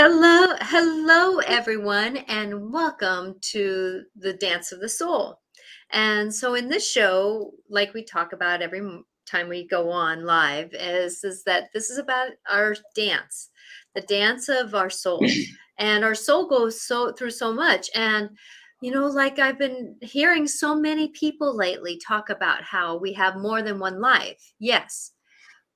Hello, hello, everyone, and welcome to the Dance of the Soul. And so, in this show, like we talk about every time we go on live, is is that this is about our dance, the dance of our soul, and our soul goes so through so much. And you know, like I've been hearing so many people lately talk about how we have more than one life. Yes,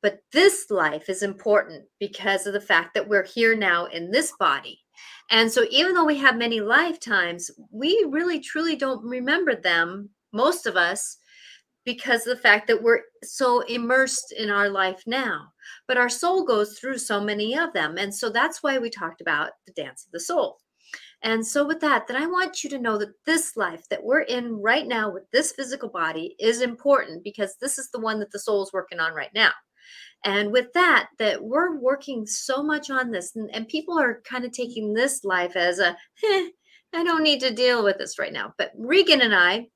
but this life is important because of the fact that we're here now in this body. And so, even though we have many lifetimes, we really truly don't remember them, most of us, because of the fact that we're so immersed in our life now. But our soul goes through so many of them. And so, that's why we talked about the dance of the soul. And so, with that, then I want you to know that this life that we're in right now with this physical body is important because this is the one that the soul is working on right now and with that that we're working so much on this and, and people are kind of taking this life as a eh, i don't need to deal with this right now. But regan and i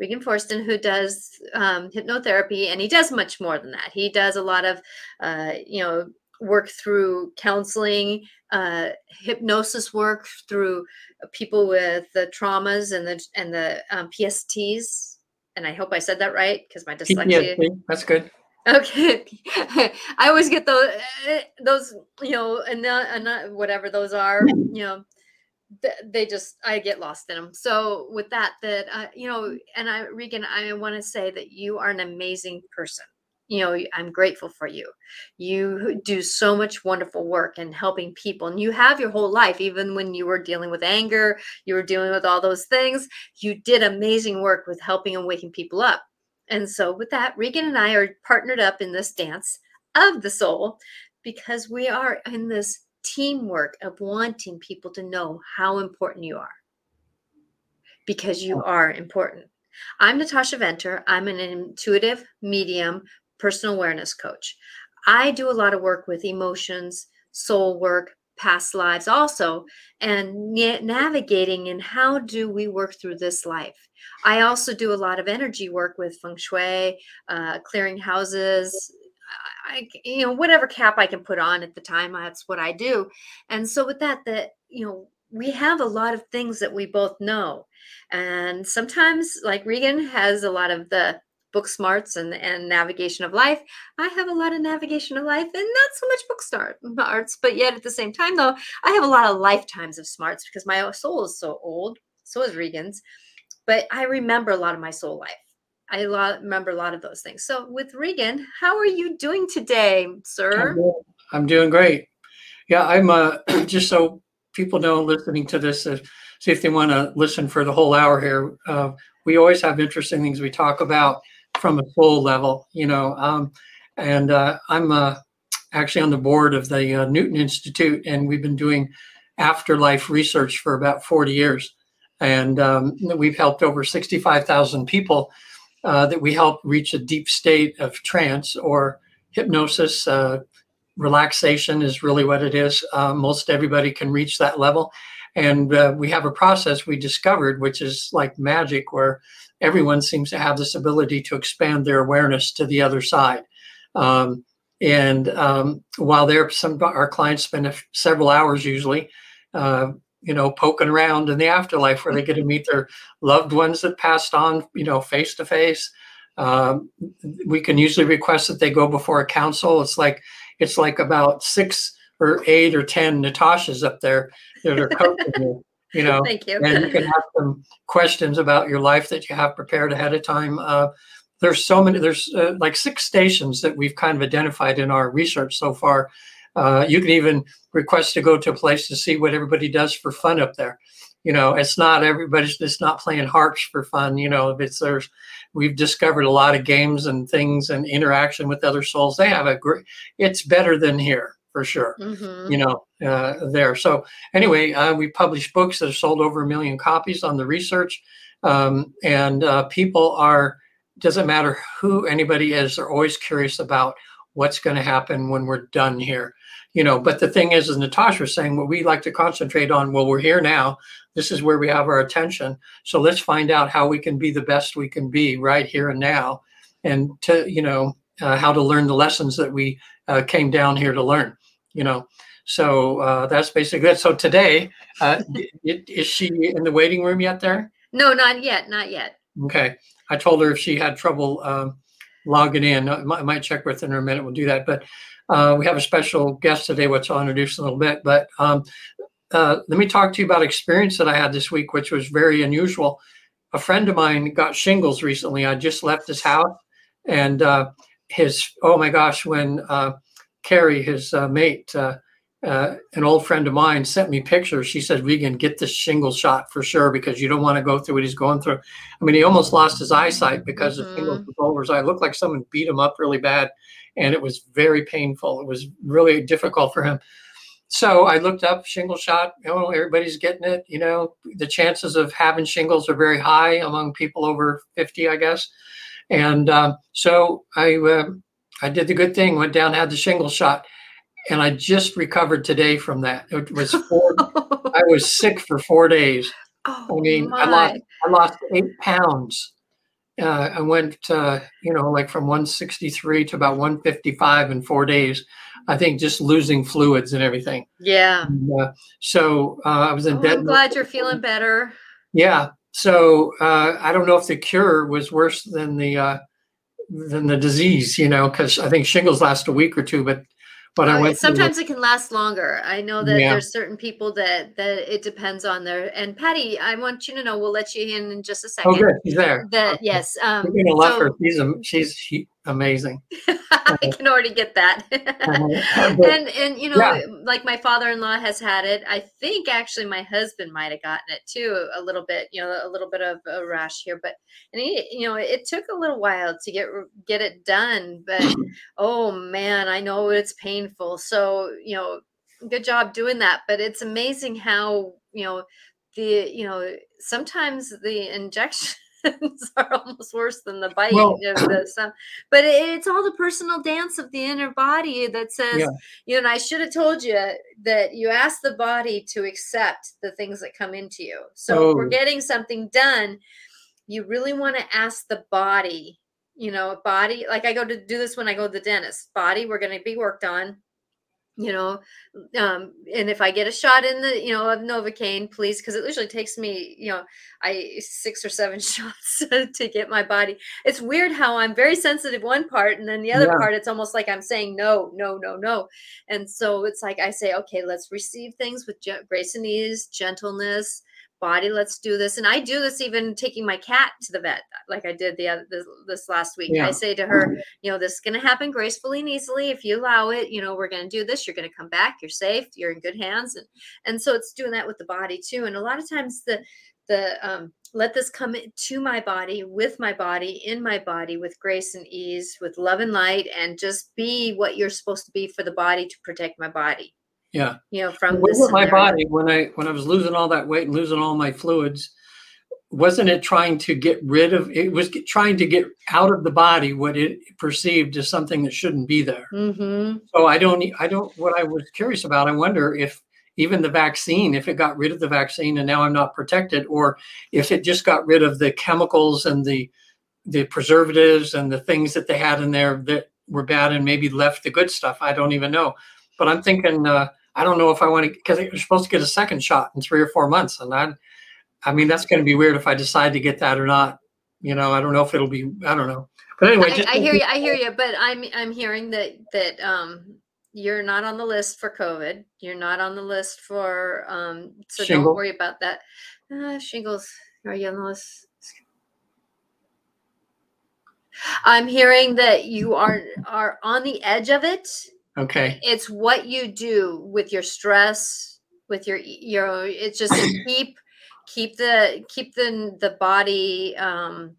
regan Forsten, who does um, hypnotherapy and he does much more than that. He does a lot of uh, you know work through counseling uh, hypnosis work through people with the traumas and the and the um, psts and i hope i said that right because my dyslexia PTSD. that's good Okay, I always get those those you know and and whatever those are you know they just I get lost in them. So with that that uh, you know and I Regan I want to say that you are an amazing person. You know I'm grateful for you. You do so much wonderful work and helping people and you have your whole life even when you were dealing with anger, you were dealing with all those things, you did amazing work with helping and waking people up and so, with that, Regan and I are partnered up in this dance of the soul because we are in this teamwork of wanting people to know how important you are because you are important. I'm Natasha Venter. I'm an intuitive medium personal awareness coach. I do a lot of work with emotions, soul work, past lives also and navigating and how do we work through this life. I also do a lot of energy work with feng shui uh, clearing houses I, you know whatever cap i can put on at the time that's what i do. And so with that that you know we have a lot of things that we both know. And sometimes like regan has a lot of the book smarts and, and navigation of life. I have a lot of navigation of life and not so much book start smarts, but yet at the same time, though, I have a lot of lifetimes of smarts because my soul is so old. So is Regan's. But I remember a lot of my soul life. I remember a lot of those things. So with Regan, how are you doing today, sir? I'm doing, I'm doing great. Yeah, I'm uh, just so people know listening to this, uh, see if they want to listen for the whole hour here. Uh, we always have interesting things we talk about from a soul level, you know. Um, and uh, I'm uh, actually on the board of the uh, Newton Institute, and we've been doing afterlife research for about 40 years. And um, we've helped over 65,000 people uh, that we help reach a deep state of trance or hypnosis. Uh, relaxation is really what it is. Uh, most everybody can reach that level. And we have a process we discovered, which is like magic, where everyone seems to have this ability to expand their awareness to the other side. Um, and um, while there, some our clients spend a, several hours usually, uh, you know, poking around in the afterlife where they get to meet their loved ones that passed on, you know, face to face. We can usually request that they go before a council. It's like it's like about six or eight or ten Natashas up there that are coaching you you know thank you. and you can have some questions about your life that you have prepared ahead of time. Uh, there's so many there's uh, like six stations that we've kind of identified in our research so far. Uh, you can even request to go to a place to see what everybody does for fun up there. You know it's not everybody's just not playing harps for fun you know if it's there's we've discovered a lot of games and things and interaction with other souls. They have a great it's better than here for sure. Mm-hmm. You know, uh, there. So anyway, uh, we publish books that have sold over a million copies on the research, um, and uh, people are. Doesn't matter who anybody is, they're always curious about what's going to happen when we're done here. You know, but the thing is, as Natasha was saying, what we like to concentrate on, well, we're here now. This is where we have our attention. So let's find out how we can be the best we can be right here and now, and to you know uh, how to learn the lessons that we uh, came down here to learn you know So uh, that's basically it. So today, uh, is she in the waiting room yet? There? No, not yet. Not yet. Okay. I told her if she had trouble um, logging in, I might, I might, check with her in a minute. We'll do that. But uh, we have a special guest today, which I'll introduce in a little bit. But um, uh, let me talk to you about experience that I had this week, which was very unusual. A friend of mine got shingles recently. I just left his house, and uh, his oh my gosh, when uh, Carrie, his uh, mate, uh, uh, an old friend of mine sent me pictures. She said, Regan, get this shingle shot for sure because you don't want to go through what he's going through. I mean, he almost lost his eyesight because mm-hmm. of shingles over his eye. It looked like someone beat him up really bad and it was very painful. It was really difficult for him. So I looked up shingle shot. Know, everybody's getting it. You know, the chances of having shingles are very high among people over 50, I guess. And um, so I, uh, I did the good thing, went down, had the shingle shot and I just recovered today from that. It was four. I was sick for four days. Oh, I mean, my. I lost I lost eight pounds. Uh, I went, uh, you know, like from 163 to about 155 in four days. I think just losing fluids and everything. Yeah. And, uh, so uh, I was in oh, bed. I'm glad you're feeling better. Yeah. So uh, I don't know if the cure was worse than the uh, than the disease, you know, because I think shingles last a week or two, but but I went sometimes it can last longer. I know that yeah. there's certain people that that it depends on their and Patty, I want you to know we'll let you in in just a second. Oh, good, she's there. That yes, um, you're gonna love so, her. She's she's she, amazing. I can already get that. uh-huh. and and you know, yeah. like my father-in-law has had it. I think actually my husband might have gotten it too, a little bit. You know, a little bit of a rash here, but and he, you know, it took a little while to get get it done. But oh man, I know it's painful. So you know, good job doing that. But it's amazing how you know the you know sometimes the injection are almost worse than the bite well, of the. But it's all the personal dance of the inner body that says, yeah. you know, and I should have told you that you ask the body to accept the things that come into you. So oh. if we're oh. getting something done, you really want to ask the body, you know, body, like I go to do this when I go to the dentist, body, we're going to be worked on you know um and if i get a shot in the you know of novocaine please because it usually takes me you know i six or seven shots to get my body it's weird how i'm very sensitive one part and then the other yeah. part it's almost like i'm saying no no no no and so it's like i say okay let's receive things with grace and ease gentleness body let's do this. And i do this even taking my cat to the vet like i did the other this, this last week. Yeah. i say to her you know this is going to happen gracefully and easily. If you allow it you know we're going to do this. You're going to come back. You're safe. You're in good hands. And and so it's doing that with the body too. And a lot of times the the um, let this come to my body with my body in my body with grace and ease with love and light and just be what you're supposed to be for the body to protect my body yeah. You know, from my body when I when I was losing all that weight and losing all my fluids, wasn't it trying to get rid of it was trying to get out of the body what it perceived as something that shouldn't be there. Mm-hmm. So I don't I don't what I was curious about. I wonder if even the vaccine, if it got rid of the vaccine and now I'm not protected, or if it just got rid of the chemicals and the the preservatives and the things that they had in there that were bad and maybe left the good stuff. I don't even know. But I'm thinking uh, I don't know if I want to because you're supposed to get a second shot in three or four months, and I, I mean that's going to be weird if I decide to get that or not. You know, I don't know if it'll be. I don't know. But anyway, I, I hear you. I hear you. But I'm I'm hearing that that um you're not on the list for COVID. You're not on the list for um. So Shingle. don't worry about that. Uh, shingles. Are you on the list? I'm hearing that you are are on the edge of it Okay. It's what you do with your stress, with your your it's just keep keep the keep the the body um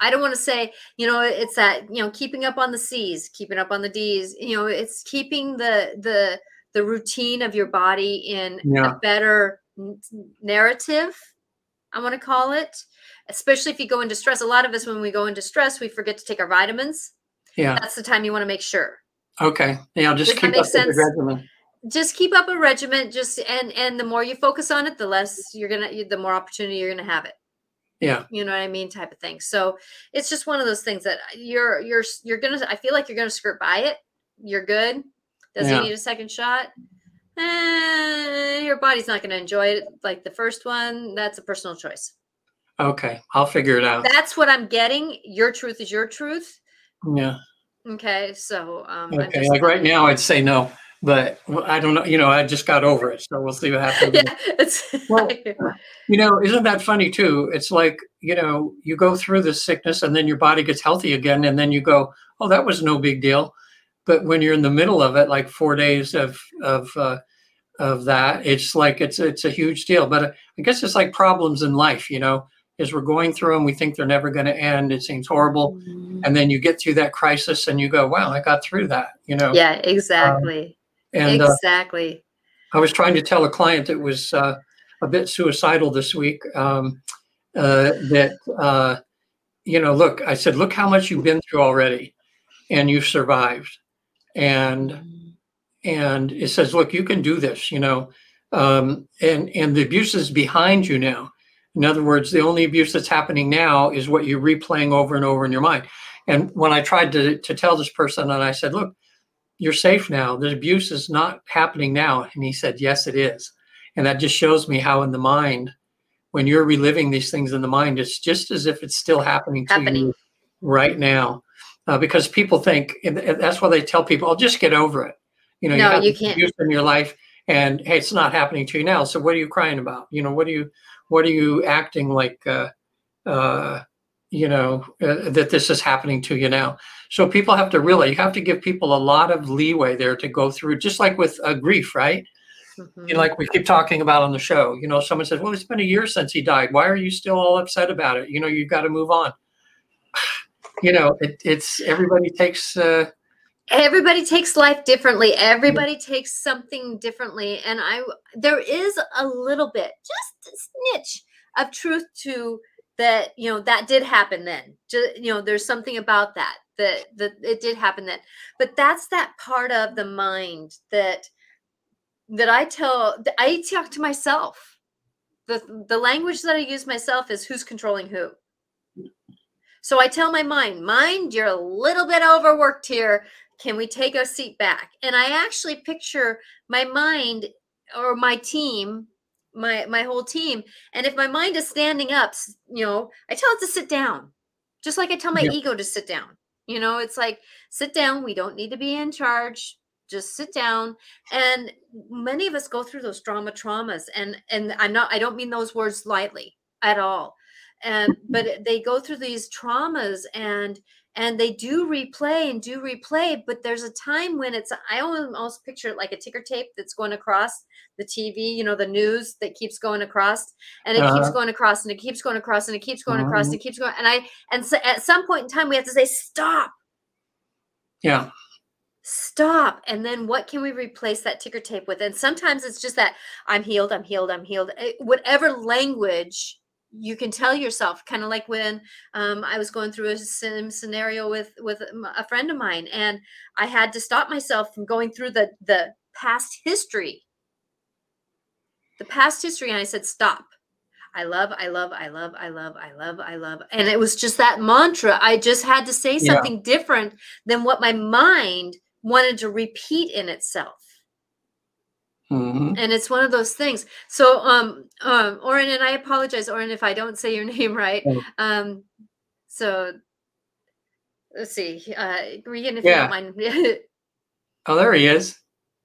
I don't want to say, you know, it's that, you know, keeping up on the C's, keeping up on the D's, you know, it's keeping the the the routine of your body in yeah. a better narrative, I want to call it. Especially if you go into stress. A lot of us when we go into stress, we forget to take our vitamins. Yeah. That's the time you want to make sure. Okay. Yeah, just Does keep up sense? the regimen. Just keep up a regiment. Just and and the more you focus on it, the less you're gonna, the more opportunity you're gonna have it. Yeah. You know what I mean, type of thing. So it's just one of those things that you're you're you're gonna. I feel like you're gonna skirt by it. You're good. Does yeah. he need a second shot? eh, your body's not going to enjoy it like the first one. That's a personal choice. Okay, I'll figure it out. That's what I'm getting. Your truth is your truth. Yeah. Okay, so um, Okay, like right now, I'd say no, but I don't know. You know, I just got over it, so we'll see what happens. yeah, it's Well, You know, isn't that funny too? It's like you know, you go through this sickness, and then your body gets healthy again, and then you go, "Oh, that was no big deal." But when you're in the middle of it, like four days of of uh, of that, it's like it's it's a huge deal. But uh, I guess it's like problems in life, you know, as we're going through them, we think they're never going to end. It seems horrible, Mhm. and then you get through that crisis, and you go, "Wow, I got through that," you know. yeah, exactly, And uh, exactly. I was trying to tell a client that was uh, a bit suicidal this week um, uh, that, uh, you know, look, I said, look how much you've been through already and you've survived. And, and it says, look, you can do this, you know, um, and, and the abuse is behind you now. In other words, the only abuse that's happening now is what you're replaying over and over in your mind. And when I tried to, to tell this person, and I said, look, you're safe now. The abuse is not happening now. And he said, Yes, it is. And that just shows me how in the mind, when you're reliving these things in the mind, it's just as if it's still happening to Happening. you right now. Uh, because people think, and that's why they tell people, "I'll just get over it." You know, No, have you can't. abuse in your life, and hey, it's not happening to you now. So what are you crying about? You know, what are you, what are you acting like? Uh, uh, you know uh, that this is happening to you now. So people have to really, you have to give people a lot of leeway there to go through, just like with uh, grief, right? Mhm. You know, like we keep talking about on the show. You know, someone says, "Well, it's been a year since he died. Why are you still all upset about it?" You know, you've got to move on. You know, it, it's everybody takes. Uh, everybody takes life differently. Mm-hmm. Everybody takes something differently. And i there is a little bit just a snitch of truth to that you know that did happen then. Just you know there's something about that that that it did happen then. But that's that part of the mind that that i tell i talk to myself. The the language that i use myself is who's controlling who. So I tell my mind, mind, you're a little bit overworked here. Can we take a seat back? And I actually picture my mind or my team, my my whole team. And if my mind is standing up, you know, I tell it to sit down. Just like I tell my Yeah. ego to sit down. You know, it's like sit down. We don't need to be in charge. Just sit down. And many of us go through those drama traumas. And and I'm not I don't mean those words lightly at all and but they go through these traumas and and they do replay and do replay but there's a time when it's i almost picture it like a ticker tape that's going across the tv you know the news that keeps going across and it keeps Uh-huh. going across and it keeps going across and it keeps going across and Mhm. it keeps going and i and so at some point in time we have to say stop. Yeah, stop. And then what can we replace that ticker tape with? And sometimes it's just that i'm healed i'm healed i'm healed. Eh, whatever language you can tell yourself kind of like when um, i was going through a sim scenario with with a friend of mine and i had to stop myself from going through the the past history the past history and i said stop I love, I love, I love, I love, I love, I love. And it was just that mantra. I just had to say Yeah. something different than what my mind wanted to repeat in itself. Hmm And it's one of those things. So um um Oren and I apologize, Oren, if I don't say your name right. Oh. Um so let's see. Uh Regan, if Yeah. you don't mind. Oh, there he is.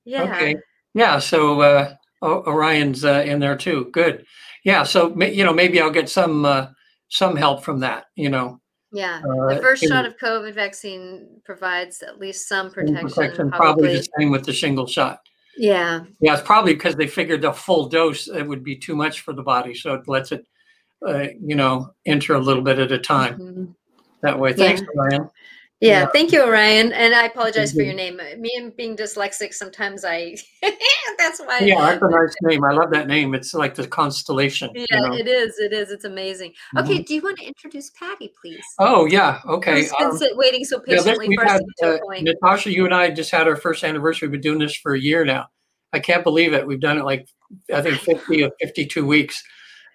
yeah. Okay. Yeah. So uh, O- Orion's uh, in there too. Good. Yeah. So you know, maybe I'll get some uh, some help from that. You know, Yeah. uh, The first shot of COVID vaccine provides at least some protection. protection, probably. probably the same with the shingle shot. Yeah. Yeah, it's probably because they figured the full dose it would be too much for the body, so it lets it, uh, you know, enter a little bit at a time. Mhm. That way. Thanks, Yeah. Yeah, Yeah. thank you, Orion. And I apologize for your name. Me and being dyslexic, sometimes I that's why Yeah, that's a nice name. I love that name. It's like the constellation. Yeah, you know? it is. It is. It's amazing. Mhm. Okay, do you want to introduce Patty, please? Oh yeah. Okay. Who's been um, waiting so Yeah, patiently we've for us had, to get uh, point? Natasha, you and I just had our first anniversary. We've been doing this for a year now. I can't believe it. We've done it like, I think 50 or 52 weeks.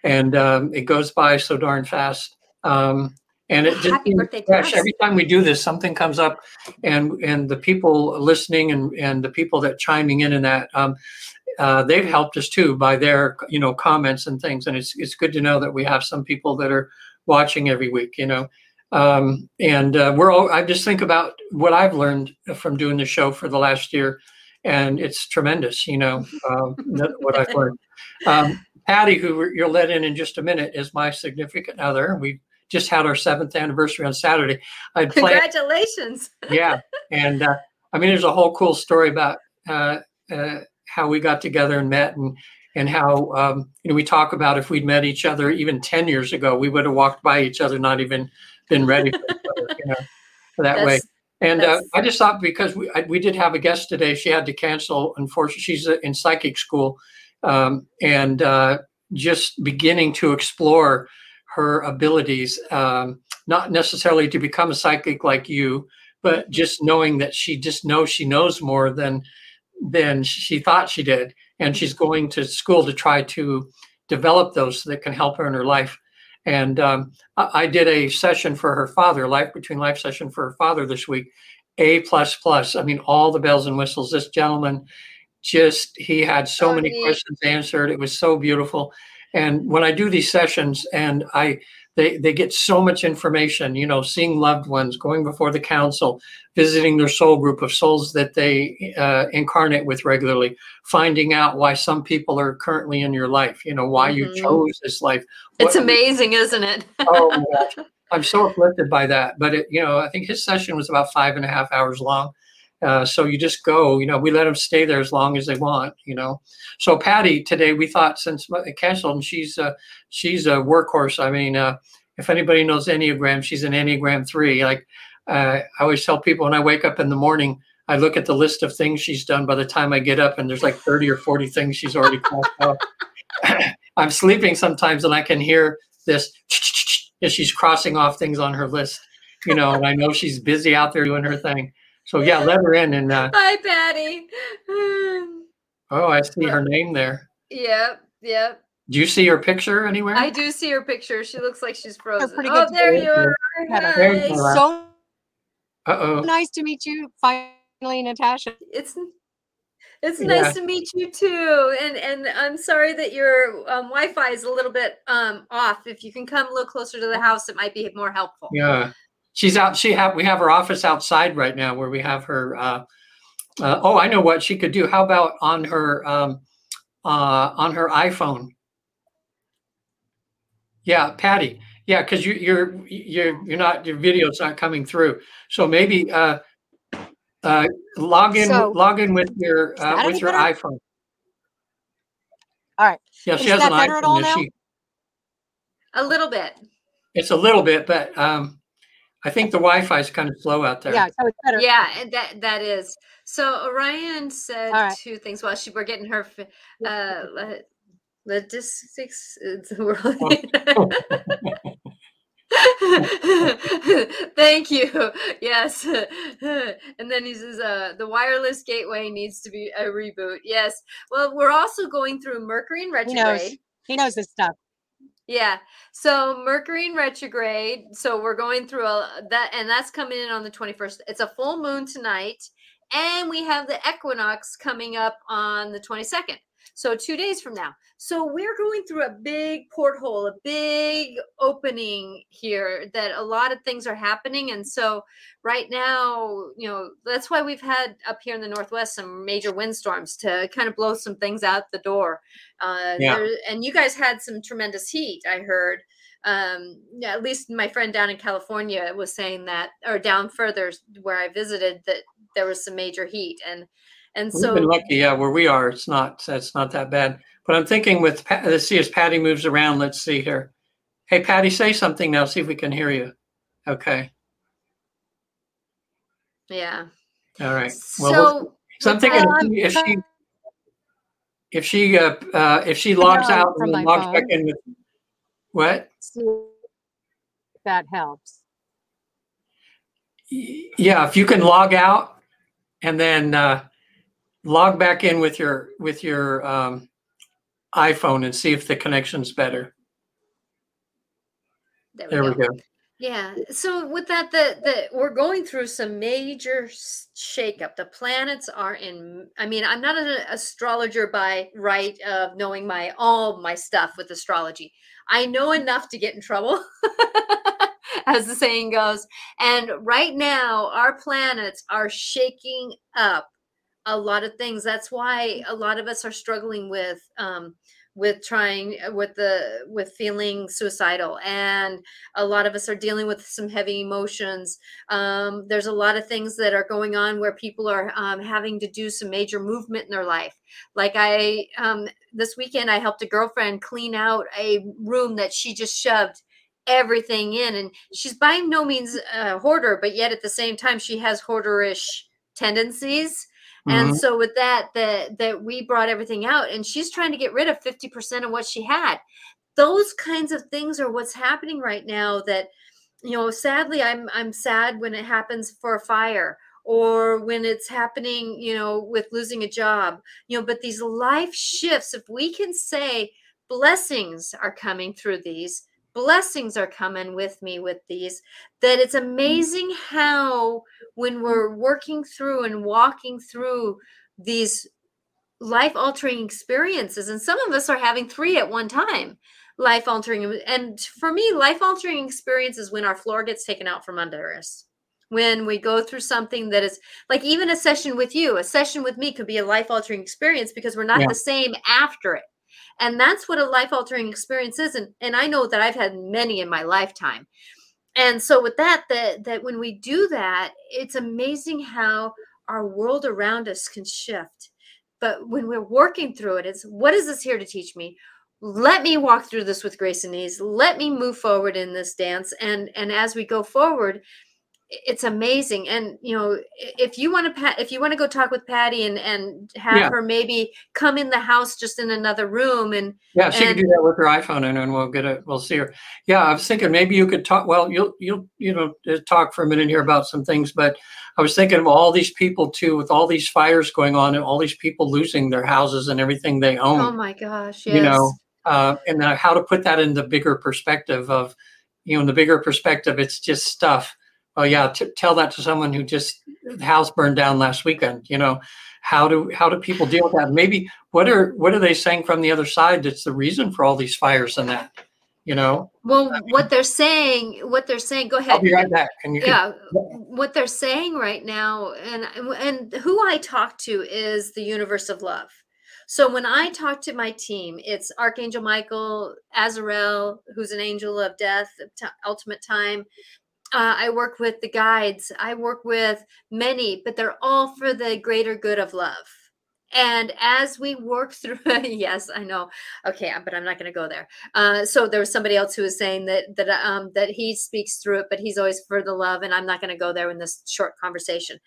And um, it goes by so darn fast. Um, and it just happy birthday fresh. Every time we do this, something comes up and, and the people listening and, and the people that chiming in in that, um, uh, they've helped us too by their you know comments and things. And it's it's good to know that we have some people that are watching every week. You know, um, and uh, we're all. I just think about what I've learned from doing the show for the last year, and it's tremendous. You know, um, what I've learned. Um, Patty, who you'll let in in just a minute, is my significant other. We just had our seventh anniversary on Saturday. I Congratulations! yeah, and uh, I mean, there's a whole cool story about uh, uh, how we got together and met, and and how um, you know we talk about if we'd met each other even ten years ago, we would have walked by each other, not even been ready for, other, you know, that that's, way. And uh, I just thought because we I, we did have a guest today, she had to cancel. Unfortunately, she's in psychic school, um, and uh, just beginning to explore her abilities, um, not necessarily to become a psychic like you, but mm-hmm. just knowing that she just knows she knows more than than she thought she did, and she's mm-hmm. going to school to try to develop those that can help her in her life. And um, I, I did a session for her father, life between life session for her father this week, a plus plus. I mean, all the bells and whistles. This gentleman just he had so many questions answered. It was so beautiful. And when I do these sessions and I they they get so much information, you know, seeing loved ones, going before the council, visiting their soul group of souls that they uh, incarnate with regularly, finding out why some people are currently in your life, you know, why mm-hmm. you chose this life. It's what, amazing, isn't it? oh. I'm so afflicted by that. But it, you know, I think his session was about five and a half hours long. Uh, so you just go, you know, we let them stay there as long as they want, you know. So Patty today, we thought since canceled, and she's uh, she's a workhorse. I mean, uh, if anybody knows Enneagram, she's an Enneagram three. Like uh, I always tell people when I wake up in the morning, I look at the list of things she's done. By the time I get up, and there's like thirty or forty things she's already crossed off. I'm sleeping sometimes, and I can hear this as she's crossing off things on her list, you know, and I know she's busy out there doing her thing. So yeah, let her in and uh, hi Patty. oh, I see her name there. Yep, yep. Do you see her picture anywhere? I do see her picture. She looks like she's frozen. Oh, there you are. Hi. So Uh-oh. nice to meet you finally, Natasha. It's it's nice yeah. to meet you too. And and I'm sorry that your um, Wi-Fi is a little bit um, off. If you can come a little closer to the house, it might be more helpful. Yeah she's out. She have we have her office outside right now where we have her. Uh, uh, oh, I know what she could do. How about on her um, uh, on her iPhone? Yeah, Patty. Yeah, because you, you're you're you're not your video's not coming through. So maybe uh, uh, log in so, log in with your uh, with your better? iPhone. All right. Yeah, Is she has an iPhone. She, a little bit. It's a little bit, but um, I think the Wi-Fi is kind of slow out there. Yeah, so it's better. Yeah, that that is. So Orion said right. two things while she we're getting her uh logistics world. Thank you. Yes. and then he says, uh, the wireless gateway needs to be a reboot. Yes. Well, we're also going through Mercury in retrograde. He knows, he knows this stuff. Yeah. So Mercury in retrograde. So we're going through a, that, and that's coming in on the 21st. It's a full moon tonight. And we have the equinox coming up on the 22nd. So two days from now. So we're going through a big porthole, a big opening here that a lot of things are happening. And so right now, you know, that's why we've had up here in the Northwest some major windstorms to kind of blow some things out the door. Uh, yeah. There, and you guys had some tremendous heat, I heard. Um, yeah, at least my friend down in California was saying that, or down further where I visited, that there was some major heat. And and We've so been lucky, yeah, where we are, it's not it's not that bad. But I'm thinking with let's see as Patty moves around. Let's see here. Hey, Patty, say something now. See if we can hear you. Okay. Yeah. All right. Well, so, so I'm thinking um, if she if she uh, uh, if she logs out and logs phone. back in with what? That helps. Yeah, if you can log out and then uh, log back in with your with your um, iPhone and see if the connection's better. There we, there we go. Yeah. So with that, that that we're going through some major shakeup. The planets are in. I mean, I'm not an astrologer by right of knowing my all my stuff with astrology. I know enough to get in trouble, as the saying goes. And right now, our planets are shaking up a lot of things. That's why a lot of us are struggling with. Um, with trying uh, with the with feeling suicidal and a lot of us are dealing with some heavy emotions um, there's a lot of things that are going on where people are um, having to do some major movement in their life like i um, this weekend i helped a girlfriend clean out a room that she just shoved everything in and she's by no means a hoarder but yet at the same time she has hoarderish tendencies and mm-hmm. so with that, that that we brought everything out, and she's trying to get rid of 50% of what she had. Those kinds of things are what's happening right now. That you know, sadly, I'm I'm sad when it happens for a fire or when it's happening, you know, with losing a job, you know, but these life shifts, if we can say blessings are coming through these, blessings are coming with me with these that it's amazing how when we're working through and walking through these life altering experiences and some of us are having three at one time life altering and for me life altering experiences when our floor gets taken out from under us when we go through something that is like even a session with you a session with me could be a life altering experience because we're not yeah. the same after it and that's what a life altering experience is and, and i know that i've had many in my lifetime. And so with that that that when we do that it's amazing how our world around us can shift. But when we're working through it it's what is this here to teach me? Let me walk through this with grace and ease. Let me move forward in this dance. And and as we go forward it's amazing and you know if you want to if you want to go talk with patty and and have yeah. her maybe come in the house just in another room and yeah she and, can do that with her iphone and then we'll get it we'll see her yeah i was thinking maybe you could talk well you'll you'll you know uh, talk for a minute here about some things but i was thinking of all these people too with all these fires going on and all these people losing their houses and everything they own oh my gosh yes. you know uh, and how to put that in the bigger perspective of you know in the bigger perspective it's just stuff oh yeah t- tell that to someone who just the house burned down last weekend you know how do how do people deal with that? Maybe what are what are they saying from the other side that's the reason for all these fires and that you know? Well what they're saying what they're saying go ahead. I'll be right back yeah what they're saying right now and and who i talk to is the universe of love. So when i talk to my team it's archangel michael azrael who's an angel of death ultimate time uh, I work with the guides. I work with many, but they're all for the greater good of love. And as we work through, yes, I know. Okay, but I'm not going to go there. Uh, so there was somebody else who was saying that that um, that he speaks through it, but he's always for the love, and I'm not going to go there in this short conversation.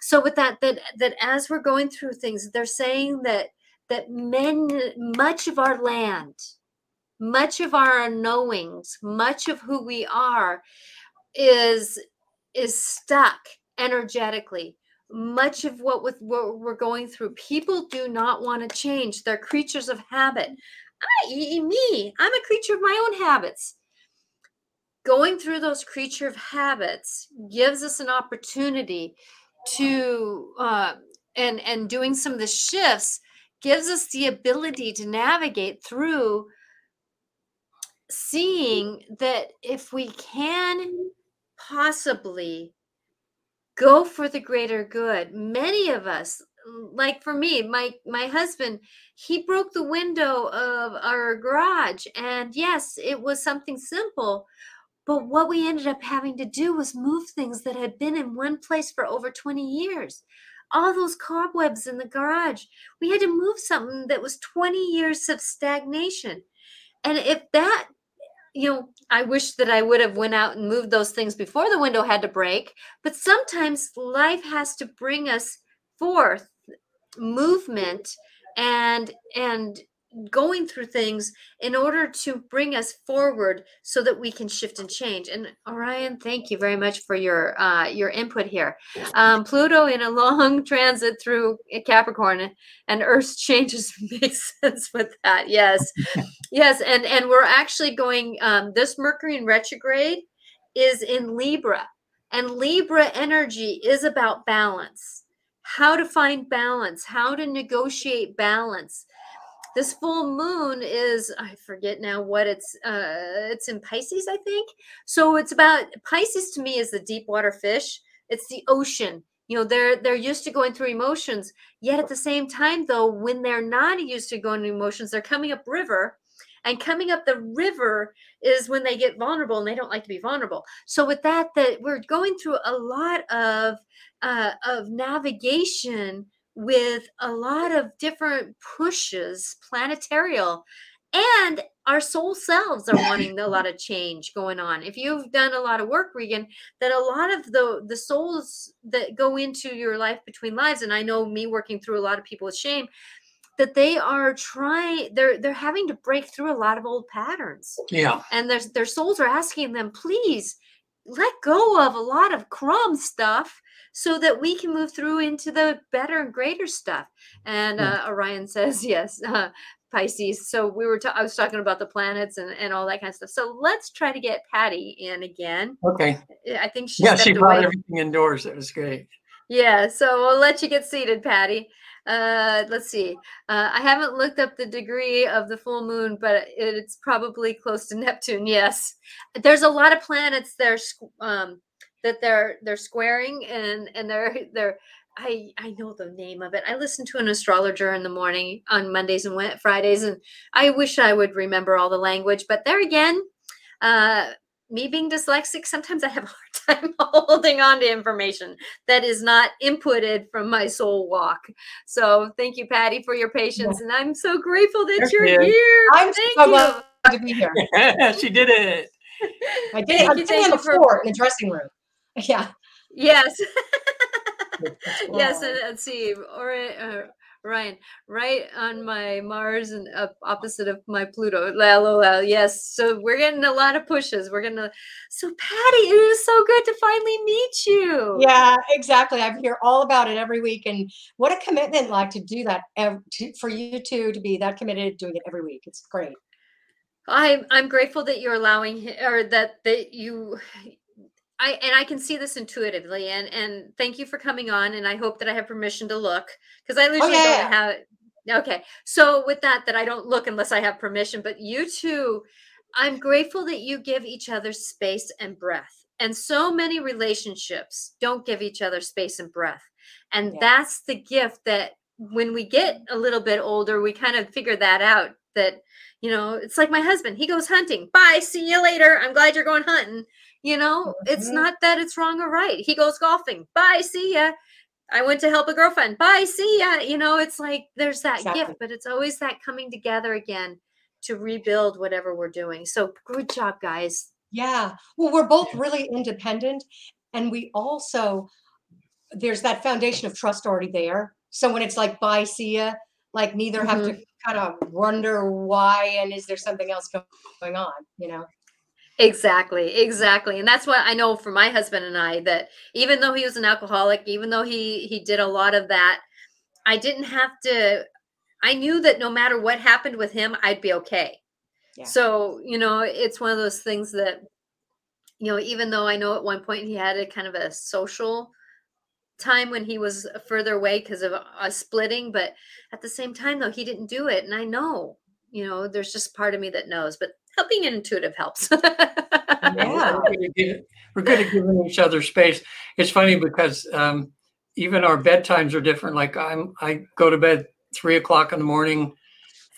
So with that, that that as we're going through things, they're saying that that men, much of our land, much of our knowings, much of who we are, is is stuck energetically. Much of what with what we're going through people do not want to change. They're creatures of habit. I, me i'm a creature of my own habits. Going through those creature of habits gives us an opportunity to uh, and and doing some of the shifts gives us the ability to navigate through seeing that if we can possibly go for the greater good. Many of us like for me my my husband he broke the window of our garage. And yes it was something simple but what we ended up having to do was move things that had been in one place for over 20 years. All those cobwebs in the garage we had to move something that was 20 years of stagnation. And if that you know i wish that i would have went out and moved those things before the window had to break but sometimes life has to bring us forth movement and and going through things in order to bring us forward so that we can shift and change and orion thank you very much for your uh, your input here um, pluto in a long transit through capricorn and earth's changes makes sense with that yes yes and and we're actually going um, this mercury in retrograde is in Libra. And Libra energy is about balance. How to find balance, how to negotiate balance. This full moon is I forget now what it's uh it's in Pisces, I think. So it's about Pisces to me is the deep water fish. It's the ocean you know they're they're used to going through emotions yet at the same time though when they're not used to going through emotions they're coming up river and coming up the river is when they get vulnerable and they don't like to be vulnerable so with that that we're going through a lot of uh, of navigation with a lot of different pushes planetarial and our soul selves are wanting a lot of change going on. If you've done a lot of work regan that a lot of the the souls that go into your life between lives and i know me working through a lot of people with shame that they are trying they're they're having to break through a lot of old patterns. Yeah. And their their souls are asking them please let go of a lot of crumb stuff so that we can move through into the better and greater stuff and uh, orion says yes uh, Pisces. So we were, ta- I was talking about the planets and, and all that kind of stuff. So let's try to get Patty in again. Okay. I think she. Yeah, she brought away. everything indoors. It was great. Yeah. So we'll let you get seated, Patty. Uh, let's see. Uh, I haven't looked up the degree of the full moon, but it's probably close to Neptune. Yes. There's a lot of planets there. Um, that they're they're squaring and and they're they're I I know the name of it. I listen to an astrologer in the morning on Mondays and Fridays, and I wish I would remember all the language. But there again, uh, me being dyslexic, sometimes I have a hard time holding on to information that is not inputted from my soul walk. So thank you, Patty, for your patience, and I'm so grateful that Thank you're you. here. I'm thank so glad to be here. she did it. I did. Thank I did on the floor in the dressing room. Yeah. Yes. yes, and let's see, or uh, Ryan, right on my Mars and up opposite of my Pluto. LOL. Yes. So we're getting a lot of pushes. We're gonna. So Patty, it is so good to finally meet you. Yeah, exactly. I hear all about it every week, and what a commitment! Like to do that to, for you two to be that committed, doing it every week. It's great. I'm I'm grateful that you're allowing or that that you I and I can see this intuitively, and and thank you for coming on. And I hope that I have permission to look because I usually oh, yeah. don't have. Okay, so with that, that I don't look unless I have permission. But you two, I'm grateful that you give each other space and breath. And so many relationships don't give each other space and breath, and yeah. that's the gift that when we get a little bit older, we kind of figure that out. That you know, it's like my husband. He goes hunting. Bye. See you later. I'm glad you're going hunting you know, mm-hmm. it's not that it's wrong or right. He goes golfing. Bye, see ya. I went to help a girlfriend. Bye, see ya. You know, it's like there's that exactly. gift, but it's always that coming together again to rebuild whatever we're doing. So good job, guys. Yeah. Well, we're both really independent. And we also, there's that foundation of trust already there. So when it's like, bye, see ya, like neither mm-hmm. have to mm-hmm. kind of wonder why and is there something else going on, you know? Exactly, exactly. And that's what I know for my husband and I that even though he was an alcoholic, even though he he did a lot of that, I didn't have to I knew that no matter what happened with him, I'd be okay. Yeah. So, you know, it's one of those things that you know, even though I know at one point he had a kind of a social time when he was further away because of a splitting, but at the same time though he didn't do it and I know, you know, there's just part of me that knows, but being intuitive helps. yeah, we're good at giving each other space. It's funny because um, even our bedtimes are different. Like I'm, I go to bed three o'clock in the morning,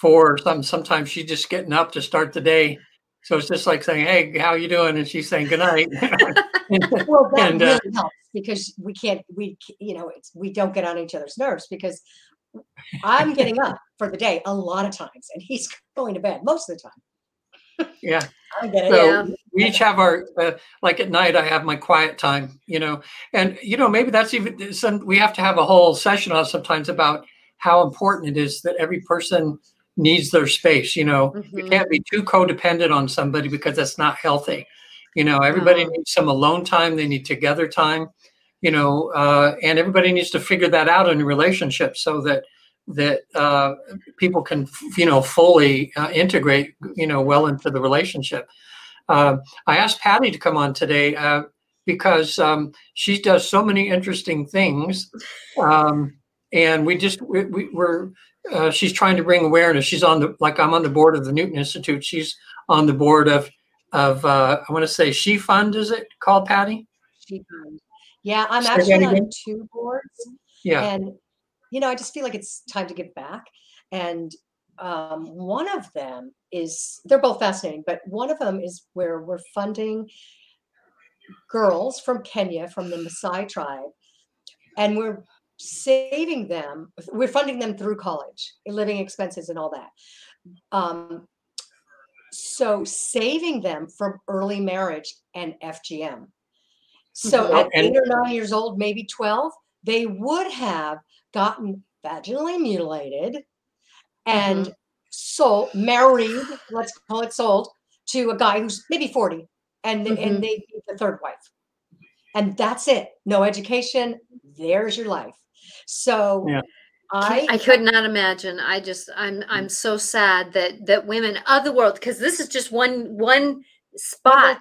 four. or Some sometimes she's just getting up to start the day. So it's just like saying, "Hey, how you doing?" and she's saying, "Good night." well, that and, uh, really uh, helps because we can't, we you know, it's we don't get on each other's nerves because I'm getting up for the day a lot of times, and he's going to bed most of the time yeah. So yeah. we each have our uh, like at night. I have my quiet time, you know, and you know maybe that's even some. We have to have a whole session on sometimes about how important it is that every person needs their space. You know, mm-hmm. you can't be too codependent on somebody because that's not healthy. You know, everybody needs some alone time. They need together time. You know, uh, and everybody needs to figure that out in a relationship so that that uh, people can you know fully uh, integrate you know well into the relationship Uh, I asked Patty to come on today uh, because um, she does so many interesting things, um, and we just we, we, we're uh, she's trying to bring awareness. She's on the like I'm on the board of the Newton Institute. She's on the board of of uh, I want to say She Fund. Is it called Patty? She Fund. Yeah, I'm Say actually on two boards, Yeah. and you know, I just feel like it's time to give back. And um, one of them is they're both fascinating, but one of them is where we're funding girls from Kenya from the Maasai tribe, and we're saving them. We're funding them through college, living expenses, and all that. Um, so saving them from early marriage and FGM. So Mhm. at eight or nine years old, maybe 12, they would have gotten vaginally mutilated and sold, married, let's call it sold, to a guy who's maybe 40 and, th- Mhm. and they be the third wife. And that's it. No education. There's your life. So Yeah. I, I could not imagine. I just I'm I'm so sad that that women of the world because this is just one one spot.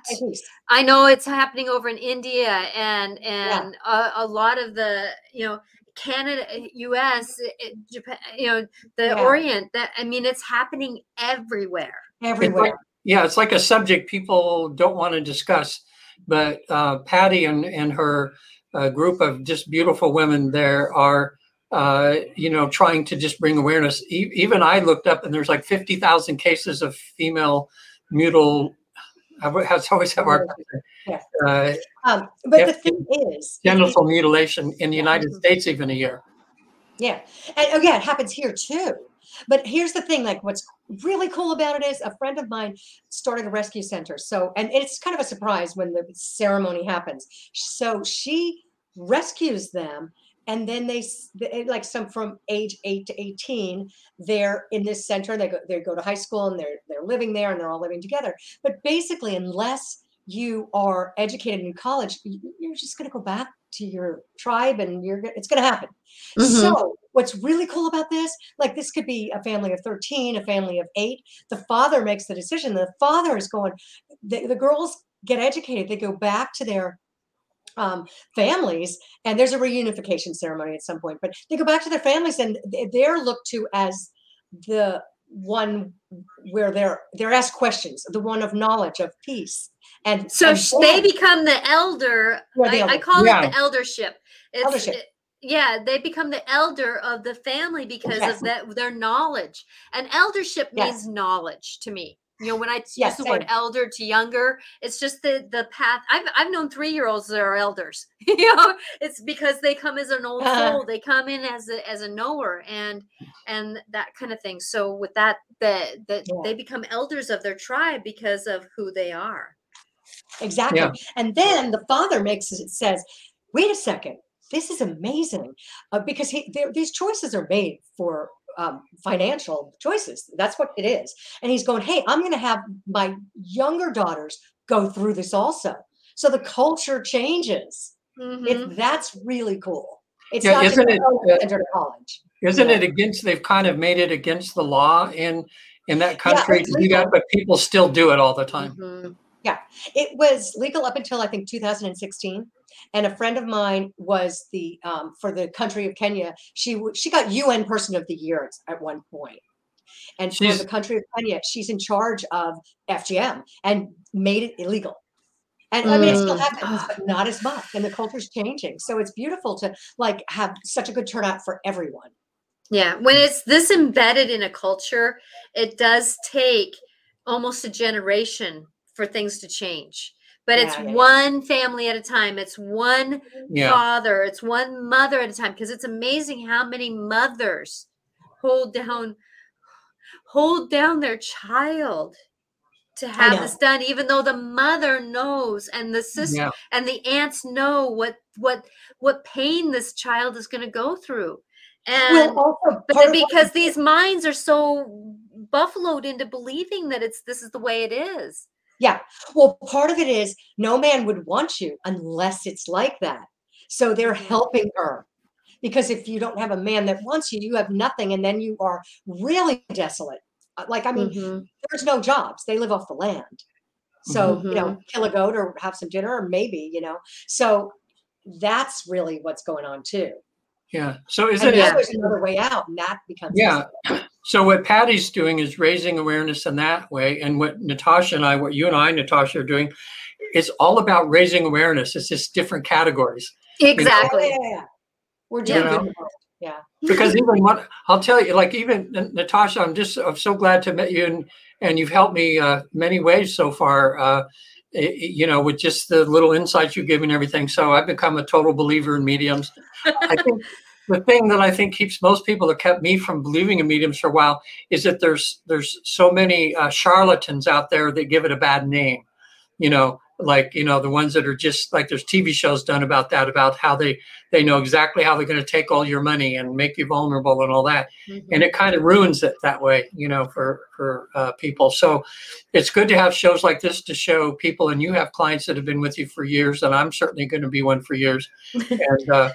I know it's happening over in India and and a, a lot of the you know Canada, U.S., it- Japan, you know the Yeah. Orient. That I mean, it's happening everywhere. everywhere. Yeah, it's like a subject people don't want to discuss, but uh, Patty and, and her uh, group of just beautiful women there are, uh, you know, trying to just bring awareness. E- even I looked up and there's like 50,000 cases of female mutil. Has always have our Yeah. uh, Um, but Yep. the thing is, it- genital mutilation in the United Mhm. States even a year. Yeah. And oh yeah, it happens here too. But here's the thing, like what's really cool about it is a friend of mine started a rescue center. So and it's kind of a surprise when the ceremony happens. So she rescues them and then they they- like some from age 8 to 18 they're in this center they go they go to high school and they're they're living there and they're all living together but basically unless you are educated in college you're just going to go back to your tribe and you're it's going to happen Mhm. so what's really cool about this, like this could be a family of 13, a family of eight. The father makes the decision. The father is going, the, the girls get educated. They go back to their um, families and there's a reunification ceremony at some point, but they go back to their families and they're looked to as the one where they're they're asked questions, the one of knowledge, of peace. And So and they become the elder. Yeah, the I, I call Yeah. it the eldership. It's, Eldership. it- yeah, they become the elder of the family because Yes. of that their knowledge. And eldership Yes. means knowledge to me. You know, when I use Yes, the word elder to younger, it's just the the path. I've I've known three year olds that are elders. you know, it's because they come as an old Uh-huh. soul. They come in as a as a knower and and that kind of thing. So with that, that that Yeah. they become elders of their tribe because of who they are. Exactly. Yeah. And then the father makes it says, wait a second, this is amazing. Uh, because he, there- these choices are made for um, financial choices. That's what it is. And he's going, hey, I'm going to have my younger daughters go through this also. So the culture changes. Mhm. It, that's really cool. It's Yeah, not just isn't it, oh, uh, enter college. Isn't Yeah. it against? They've kind of made it against the law in in that country it's to do that, but people still do it all the time. Mhm. It was legal up until I think 2016. And a friend of mine was the um, for the country of Kenya. She she got UN Person of the Year at- one point. And for She's- the country of Kenya, she's in charge of FGM and made it illegal. And I mean, it still Mm. happens, but not as much. And the culture's changing, so it's beautiful to like have such a good turnout for everyone. Yeah, when it's this embedded in a culture, it does take almost a generation for things to change. But it's Yeah, yeah, yeah. one family at a time. It's one Yeah. father, it's one mother at a time because it's amazing how many mothers hold down hold down their child to have this done even though the mother knows and the sister Yeah. and the aunts know what what what pain this child is going to go through and well, also but part then of what- because these minds are so buffaloed into believing that it's this is the way it is Yeah. Well, part of it is no man would want you unless it's like that. So they're Mhm. helping her. Because if you don't have a man that wants you, you have nothing. And then you are really desolate. Uh, Like, I mean, Mhm. there's no jobs. They live off the land. So, you know, kill a goat or have some dinner or maybe, you know. So that's really what's going on too. Yeah. So is And it? now there's another way out, and that becomes Yeah. So what Patty's doing is raising awareness in that way, and what Natasha and I, what you and I, Natasha, are doing, is all about raising awareness. It's just different categories. Exactly. Yeah, yeah, yeah. We're doing You know? Yeah. because even what I'll tell you, like even Natasha, I'm just I'm so glad to meet you, and and you've helped me uh, many ways so far. Uh, i- i- you know, with just the little insights you give and everything. So I've become a total believer in mediums. I think the thing that I think keeps most people that kept me from believing in mediums for a while is that there's there's so many uh, charlatans out there that give it a bad name. You know, like you know the ones that are just like there's TV shows done about that about how they they know exactly how they're going to take all your money and make you vulnerable and all that. And it kind of ruins it that way you know for for uh, people. So it's good to have shows like this to show people and you have clients that have been with you for years and i'm certainly going to be one for years. And uh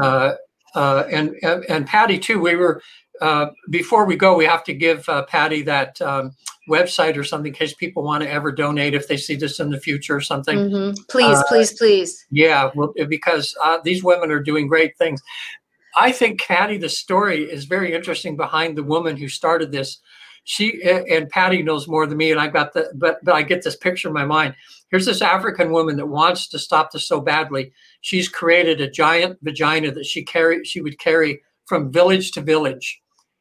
uh, uh, and, and and patty too we were uh, before we go we have to give uh, patty that um, website or something in case people want to ever donate if they see this in the future or something Mhm. Please, Uh, please, please. yeah, well, because uh, these women are doing great things. I think Patty, the story is very interesting behind the woman who started this. She and Patty knows more than me, and I got the but but I get this picture in my mind. Here's this African woman that wants to stop this so badly. She's created a giant vagina that she carry she would carry from village to village,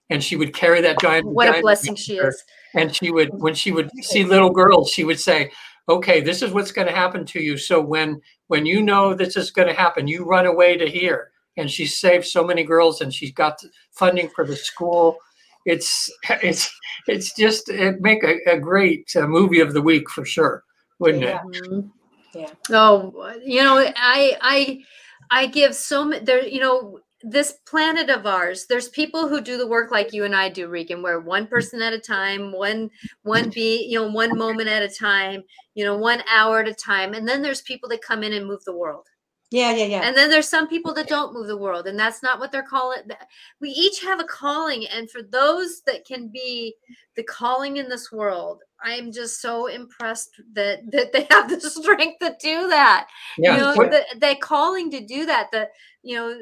and she would carry that giant. What a blessing she is. and she would when she would see little girls she would say okay this is what's going to happen to you so when when you know this is going to happen you run away to here and she saved so many girls and she's got funding for the school it's it's it's just it make a, a great uh, movie of the week for sure wouldn't mm-hmm. Yeah. it. Yeah. Oh, you know, I I I give so many there, you know, this planet of ours, there's people who do the work like you and I do, Regan, where one person at a time, one one be, you know, one moment at a time, you know, one hour at a time. And then there's people that come in and move the world. Yeah, yeah, yeah. And then there's some people that don't move the world, and that's not what they're calling. We each have a calling, and for those that can be the calling in this world, I'm just so impressed that that they have the strength to do that. yeah You know, the, the calling to do that. The you know,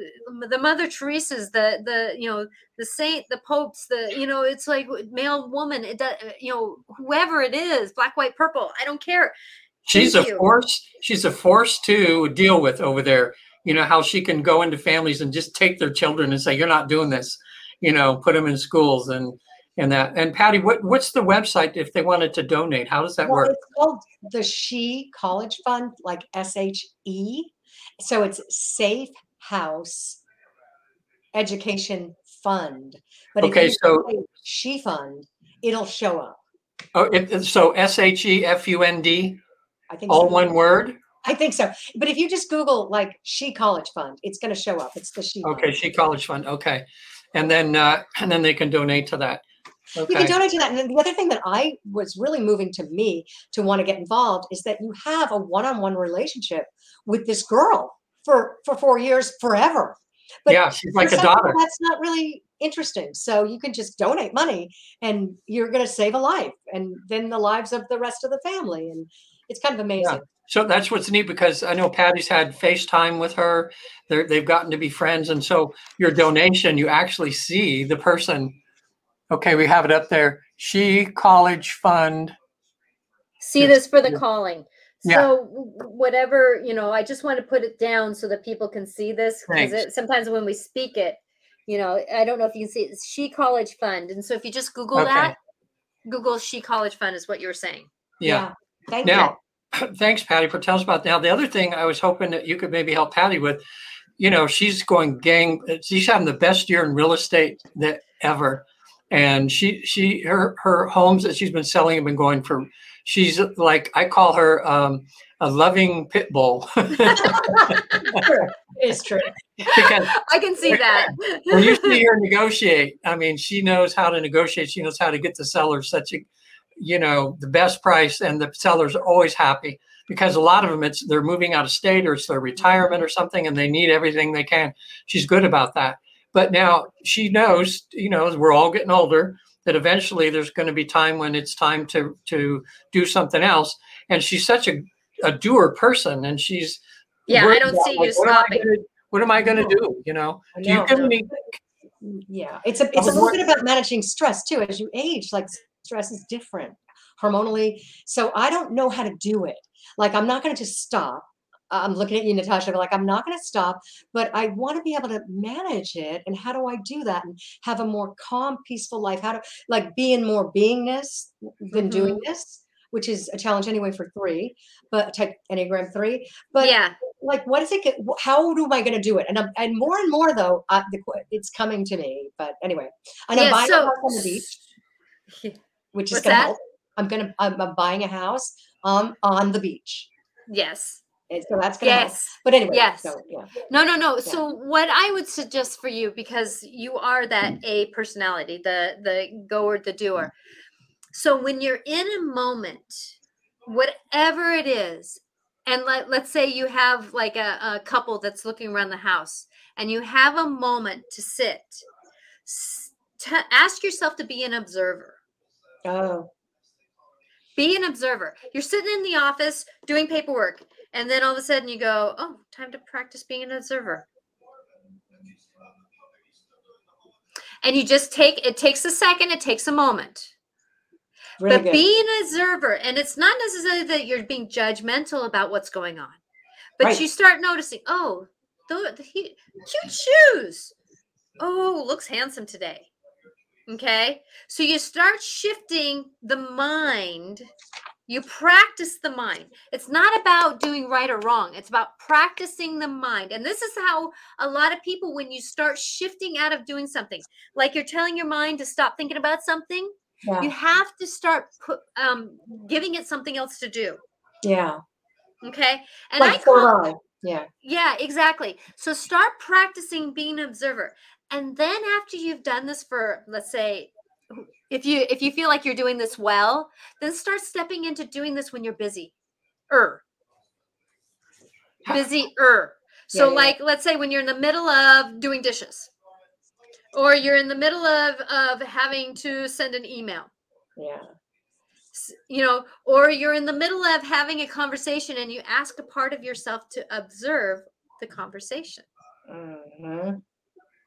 the Mother Teresa's, the the you know, the saint, the popes, the you know, it's like male, woman. It does, you know, whoever it is, black, white, purple. I don't care. She's a you. force she's a force to deal with over there you know how she can go into families and just take their children and say you're not doing this you know put them in schools and and that and patty what what's the website if they wanted to donate how does that Well, work it's called the She College Fund, like S H E. So it's Safe House Education Fund. But Okay, if you so- She Fund, it'll show up. oh it, so s-h-e-f-u-n-d I think all one word I think so. But if you just Google like She College Fund, it's going to show up. It's the She. Fund. okay she college fund okay and then uh and then they can donate to that You can donate to that. And then the other thing that I was really moving to me to want to get involved is that you have a one-on-one relationship with this girl for for four years, forever. But yeah she's like a daughter That's not really interesting. So you can just donate money, and you're going to save a life, and then the lives of the rest of the family, and it's kind of amazing. So that's what's neat because I know Patty's had FaceTime with her. They're, they've gotten to be friends. And so your donation, you actually see the person. Okay, we have it up there. She College Fund. see Yes, this for the yeah. calling Yeah. so w- w- whatever you know i just want to put it down so that people can see this because sometimes when we speak it you know i don't know if you can see it, it's she college fund and so if you just google Okay. that google she college fund is what you're saying Yeah. Thank Now, thanks, Patty, for telling us about. Now, the other thing I was hoping that you could maybe help Patty with, you know, she's going gang. She's having the best year in real estate that ever, and she she her her homes that she's been selling have been going for. She's like I call her um, a loving pit bull. It's true. because i can see that when you see her negotiate, I mean, she knows how to negotiate. She knows how to get the seller such a, you know, the best price, and the sellers are always happy because a lot of them it's they're moving out of state or it's their retirement or something, and they need everything they can. She's good about that. But now she knows, you know we're all getting older, that eventually there's going to be time when it's time to to do something else. And she's such a, a doer person, and she's Yeah, I don't see like, you what am stopping. gonna- What am I going to do? You know, do you give any? Yeah, it's a it's a little bit about managing stress too. As you age, like stress is different hormonally. So I don't know how to do it. Like I'm not going to just stop. I'm looking at you, Natasha. but like I'm not going to stop, but I want to be able to manage it. And how do I do that and have a more calm, peaceful life? How to like be in more beingness than doing this, which is a challenge anyway for three, but type Enneagram three. But yeah, like what is it get- how do i going to do it and I'm, and more and more though uh, the, it's coming to me but anyway and i'm yeah. buying a So, house on the beach which is What's going to help i'm going to I'm, I'm buying a house um on the beach yes, and so that's going to help yes. but anyway Yes. so yeah No, no, no. So what I would suggest for you, because you are that A personality, the the goer, the doer. So when you're in a moment, whatever it is, and let, let's say you have like a, a couple that's looking around the house and you have a moment to sit, to ask yourself to be an observer. Oh Be an observer. You're sitting in the office doing paperwork, and then all of a sudden you go, Oh, time to practice being an observer. And you just take it takes a second, it takes a moment. really but good be an observer, and it's not necessarily that you're being judgmental about what's going on, but Right. you start noticing, oh, the, the he, cute shoes. Oh, looks handsome today. Okay, so you start shifting the mind. You practice the mind. It's not about doing right or wrong. It's about practicing the mind. And this is how a lot of people, when you start shifting out of doing something, like you're telling your mind to stop thinking about something, yeah you have to start put, um, giving it something else to do. yeah Okay. And like I call, yeah yeah, exactly. So start practicing being an observer. And then after you've done this for, let's say, if you if you feel like you're doing this well, then start stepping into doing this when you're busy. Er. Busy er. So Yeah, yeah. like let's say when you're in the middle of doing dishes or you're in the middle of of having to send an email yeah you know, or you're in the middle of having a conversation and you ask a part of yourself to observe the conversation. Mhm.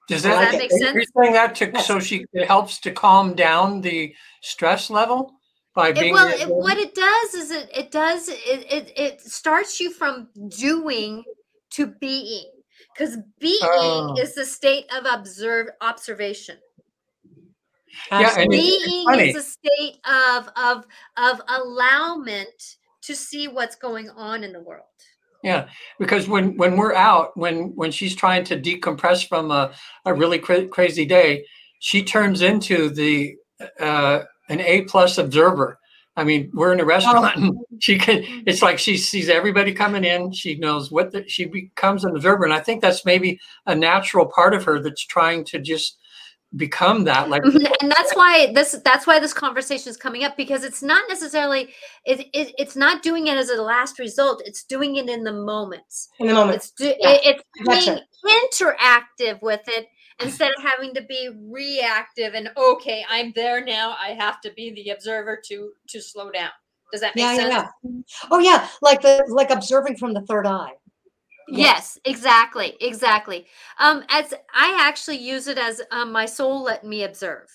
Does that, it. make You're sense? saying that to Yes. so she it helps to calm down the stress level by It, being well, it, what it does is it it does it it, it starts you from doing to being because being Oh. is the state of observe observation. Yeah, and Absolutely. it's- it's Being is a state of of of allowment to see what's going on in the world. Yeah, because when when we're out, when when she's trying to decompress from a, a really cra- crazy day, she turns into the uh, an A plus observer. I mean, we're in a restaurant, and she can. It's like she sees everybody coming in. She knows what the, she becomes an observer, and I think that's maybe a natural part of her that's trying to just become that. Like, Mhm, and that's why this that's why this conversation is coming up because it's not necessarily it, it it's not doing it as a last result it's doing it in the moments in the moment it's do, Yeah, it, it's gotcha. being interactive with it instead of having to be reactive and okay i'm there now i have to be the observer to to slow down does that make yeah, sense yeah, yeah. Oh yeah, like the like observing from the third eye. Yes, exactly, exactly. Um, as I actually use it as um, my soul let me observe.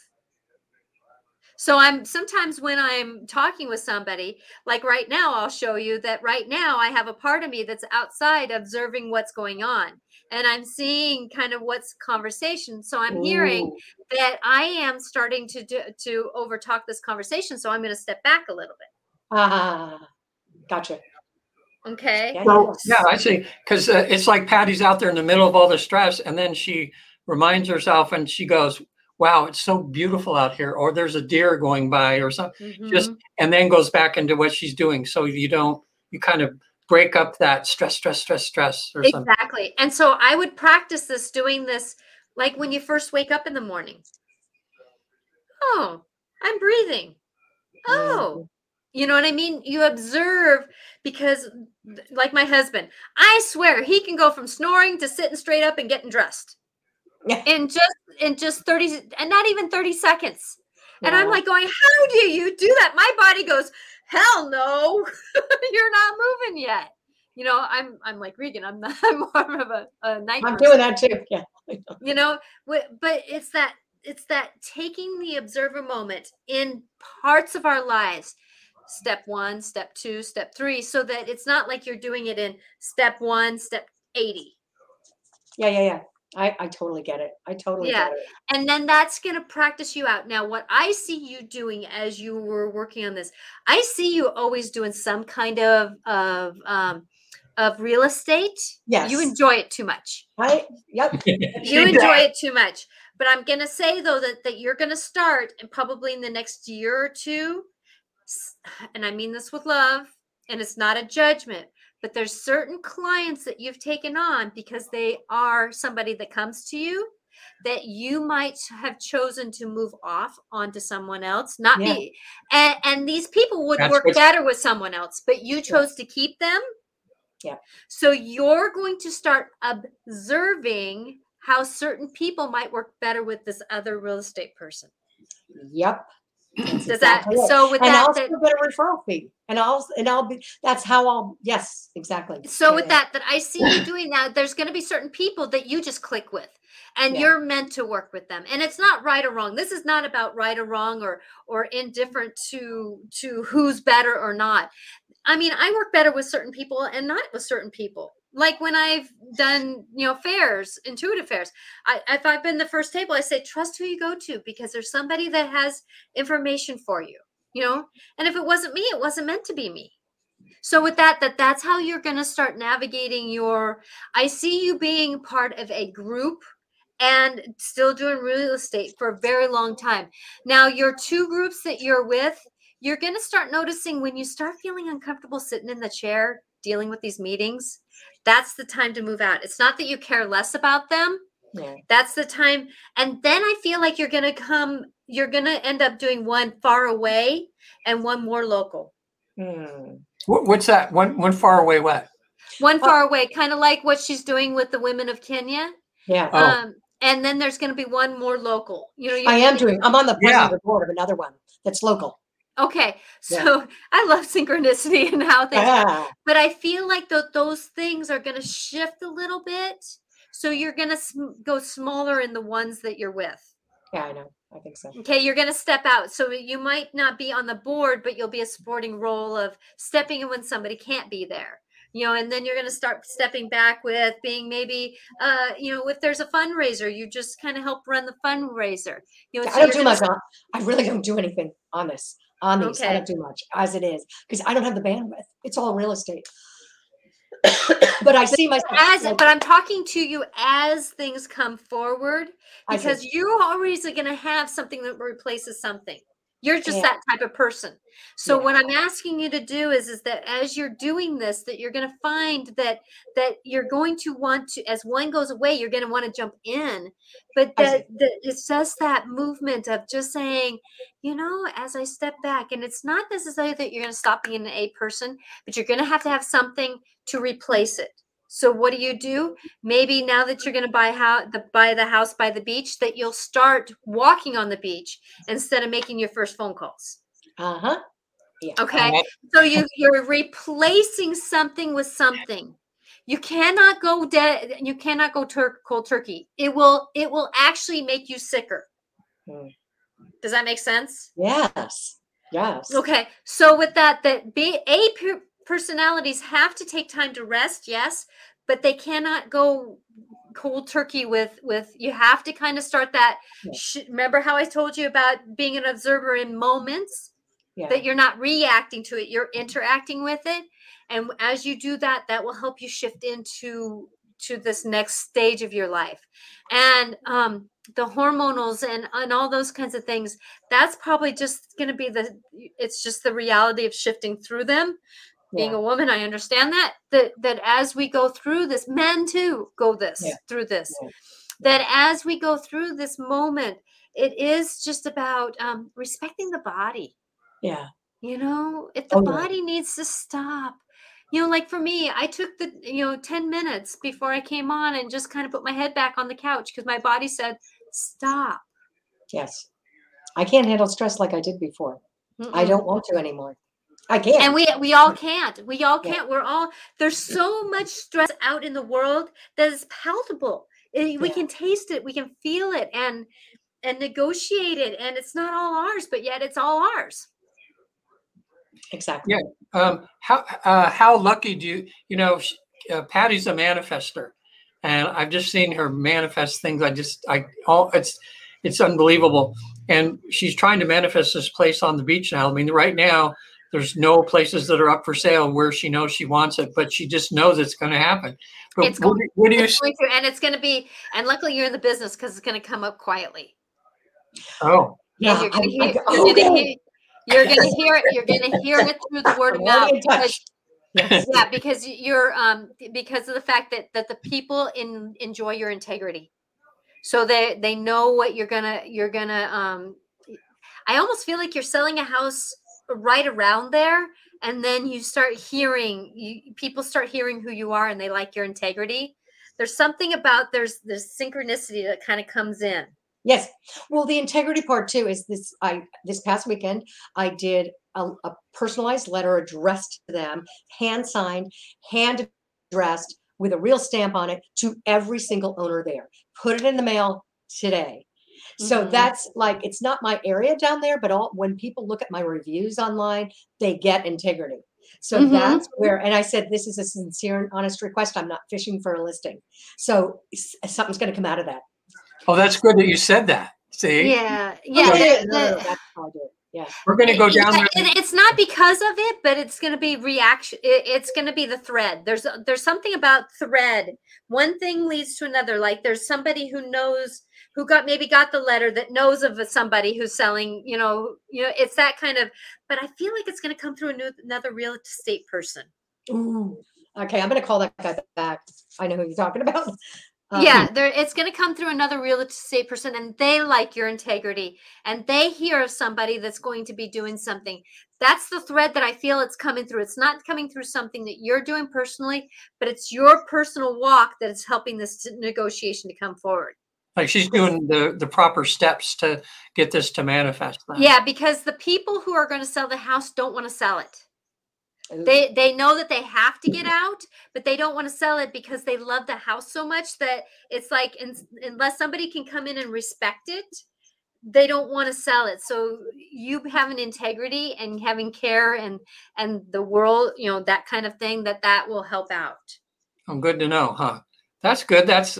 So I'm sometimes when I'm talking with somebody, like right now, I'll show you that right now I have a part of me that's outside observing what's going on, and I'm seeing kind of what's conversation. So I'm hearing that I am starting to do, to overtalk this conversation. So I'm going to step back a little bit. Ah, gotcha. Okay. Yeah, So yeah. yeah, I see. Because uh, it's like Patty's out there in the middle of all the stress, and then she reminds herself, and she goes, "Wow, it's so beautiful out here," or "There's a deer going by," or something. Just Mhm. and then goes back into what she's doing. So you don't you kind of break up that stress, stress, stress, stress, or something. Exactly. And so I would practice this doing this like when you first wake up in the morning. Oh, I'm breathing. Oh, you know what I mean? You observe because, th- like my husband, I swear he can go from snoring to sitting straight up and getting dressed Yeah. in just in just 30 and not even 30 seconds. And I'm like going, how do you do that? My body goes, hell no, you're not moving yet. You know, I'm I'm like Regan. I'm not, I'm more of a, a night. I'm person doing that too. Yeah. you know but it's that it's that taking the observer moment in parts of our lives step one step two step three so that it's not like you're doing it in step one step 80 Yeah, yeah, yeah. I, I totally get it. I totally Yeah. get it. and then that's going to practice you out now what i see you doing as you were working on this i see you always doing some kind of of um of real estate Yes. you enjoy it too much I yep. you enjoy it too much. But I'm gonna say though that that you're gonna start and probably in the next year or two, s- and I mean this with love, and it's not a judgment. But there's certain clients that you've taken on because they are somebody that comes to you that you might have chosen to move off onto someone else, not Yeah. be, and, and these people would That's work better with someone else, but you chose to keep them. Yeah. So you're going to start observing how certain people might work better with this other real estate person. Yep. Does that it. so with and that, I'll that get a referral fee. And I'll and I'll be that's how I'll yes, exactly. so Yeah, with that that I see you doing that, there's going to be certain people that you just click with, and Yeah. you're meant to work with them. And it's not right or wrong. This is not about right or wrong or or indifferent to to who's better or not. I mean, I work better with certain people and not with certain people. Like when I've done, you know, fairs, intuitive fairs. I, if I've been the first table, I say trust who you go to because there's somebody that has information for you. You know, and if it wasn't me, it wasn't meant to be me. So with that, that that's how you're going to start navigating your. I see you being part of a group and still doing real estate for a very long time. Now, your two groups that you're with, you're going to start noticing when you start feeling uncomfortable sitting in the chair dealing with these meetings. That's the time to move out. It's not that you care less about them. Yeah. That's the time. And then I feel like you're going to come, you're going to end up doing one far away and one more local. Hmm. What's that? One one far away what? One Well- far away, kind of like what she's doing with the women of Kenya. Yeah. Oh. Um, and then there's going to be one more local. You know, you I am doing I'm on the Yeah. the board of another one that's local. Okay, Yeah. so I love synchronicity and how things, Ah, but I feel like tho- those things are going to shift a little bit. So you're going to sm- go smaller in the ones that you're with. yeah, I know. I think so. Okay, you're going to step out. So you might not be on the board, but you'll be a supporting role of stepping in when somebody can't be there. You know, and then you're going to start stepping back with being maybe, uh, you know, if there's a fundraiser, you just kind of help run the fundraiser. You know, I so don't do much on I really don't do anything on this. On these. I Okay. don't do much as it is. Because I don't have the bandwidth. It's all real estate. but I see myself as like, but i'm talking to you as things come forward because you're always going to have something that replaces something you're just Yeah. that type of person so Yeah. what i'm asking you to do is is that as you're doing this that you're going to find that that you're going to want to as one goes away you're going to want to jump in but that, that it's just that movement of just saying you know as i step back and it's not necessarily that you're going to stop being an a person but you're going to have to have something to replace it so what do you do maybe now that you're going to buy how the buy the house by the beach that you'll start walking on the beach instead of making your first phone calls uh-huh. Yeah. okay Uh, so you you're replacing something with something you cannot go dead you cannot go tur- cold turkey it will it will actually make you sicker Hmm. does that make sense Yes. Yes. Okay, so with that, that be per- personalities have to take time to rest, yes, but they cannot go cold turkey with with. You have to kind of start that. Yeah. Sh- remember how I told you about being an observer in moments Yeah. that you're not reacting to it, you're interacting with it, and as you do that, that will help you shift into to this next stage of your life, and um the hormonals and and all those kinds of things that's probably just going to be the it's just the reality of shifting through them being Yeah. a woman i understand that that that as we go through this men too go this Yeah. through this Yeah. that as we go through this moment it is just about um, respecting the body yeah. you know if the Oh, body needs to stop you know like for me i took the you know 10 minutes before i came on and just kind of put my head back on the couch because my body said stop Yes. I can't handle stress like I did before. I Mm-mm. don't want to anymore. I can't. and we we all can't we all can't we're all there's so much stress out in the world that is palatable Eh, we Yeah. can taste it we can feel it and and negotiate it and it's not all ours but yet it's all ours exactly. Yeah. Um, how uh, how lucky do you you know uh, Patty's a manifester, and I've just seen her manifest things. I just I all it's it's unbelievable, and she's trying to manifest this place on the beach now. I mean, right now there's no places that are up for sale where she knows she wants it, but she just knows it's going to happen. But It's what, do- what do you? It's going to- and it's going to be and luckily you're in the business because it's going to come up quietly Oh, Yeah, you're going to I- I hear, you're gonna okay. hear you're going to hear it you're going to hear it through the word of I'm mouth because yeah because you're um because of the fact that that the people in enjoy your integrity so they they know what you're gonna you're gonna um i almost feel like you're selling a house right around there and then you start hearing you people start hearing who you are and they like your integrity there's something about there's there's synchronicity that kind of comes in Yes. Well, the integrity part too is this. I this past weekend I did a, a personalized letter addressed to them, hand signed, hand addressed with a real stamp on it to every single owner there. Put it in the mail today. So Mhm. that's like it's not my area down there, but all when people look at my reviews online, they get integrity. So Mhm. that's where, and I said, this is a sincere and honest request. I'm not fishing for a listing. So something's going to come out of that. oh, that's good that you said that. See, yeah yeah Oh, the- no, no, no, the- that's how I do it. Yeah. we're going to go down Yeah, there. it- it's not because of it, but it's going to be reaction. it's going to be the thread. There's there's something about thread. One thing leads to another. Like there's somebody who knows who got maybe got the letter that knows of somebody who's selling. You know, you know, it's that kind of. But I feel like it's going to come through a new, another real estate person. Ooh. Okay, I'm going to call that guy back. I know who you're talking about. Um, yeah, there it's going to come through another real estate person, and they like your integrity, and they hear of somebody that's going to be doing something. That's the thread that I feel it's coming through. It's not coming through something that you're doing personally, but it's your personal walk that is helping this negotiation to come forward. Like she's doing the the proper steps to get this to manifest. then. Yeah, because the people who are going to sell the house don't want to sell it. They they know that they have to get out, but they don't want to sell it because they love the house so much that it's like in, unless somebody can come in and respect it, they don't want to sell it. So you having integrity and having care and and the world, you know, that kind of thing that that will help out. Oh, good to know, huh? That's good. That's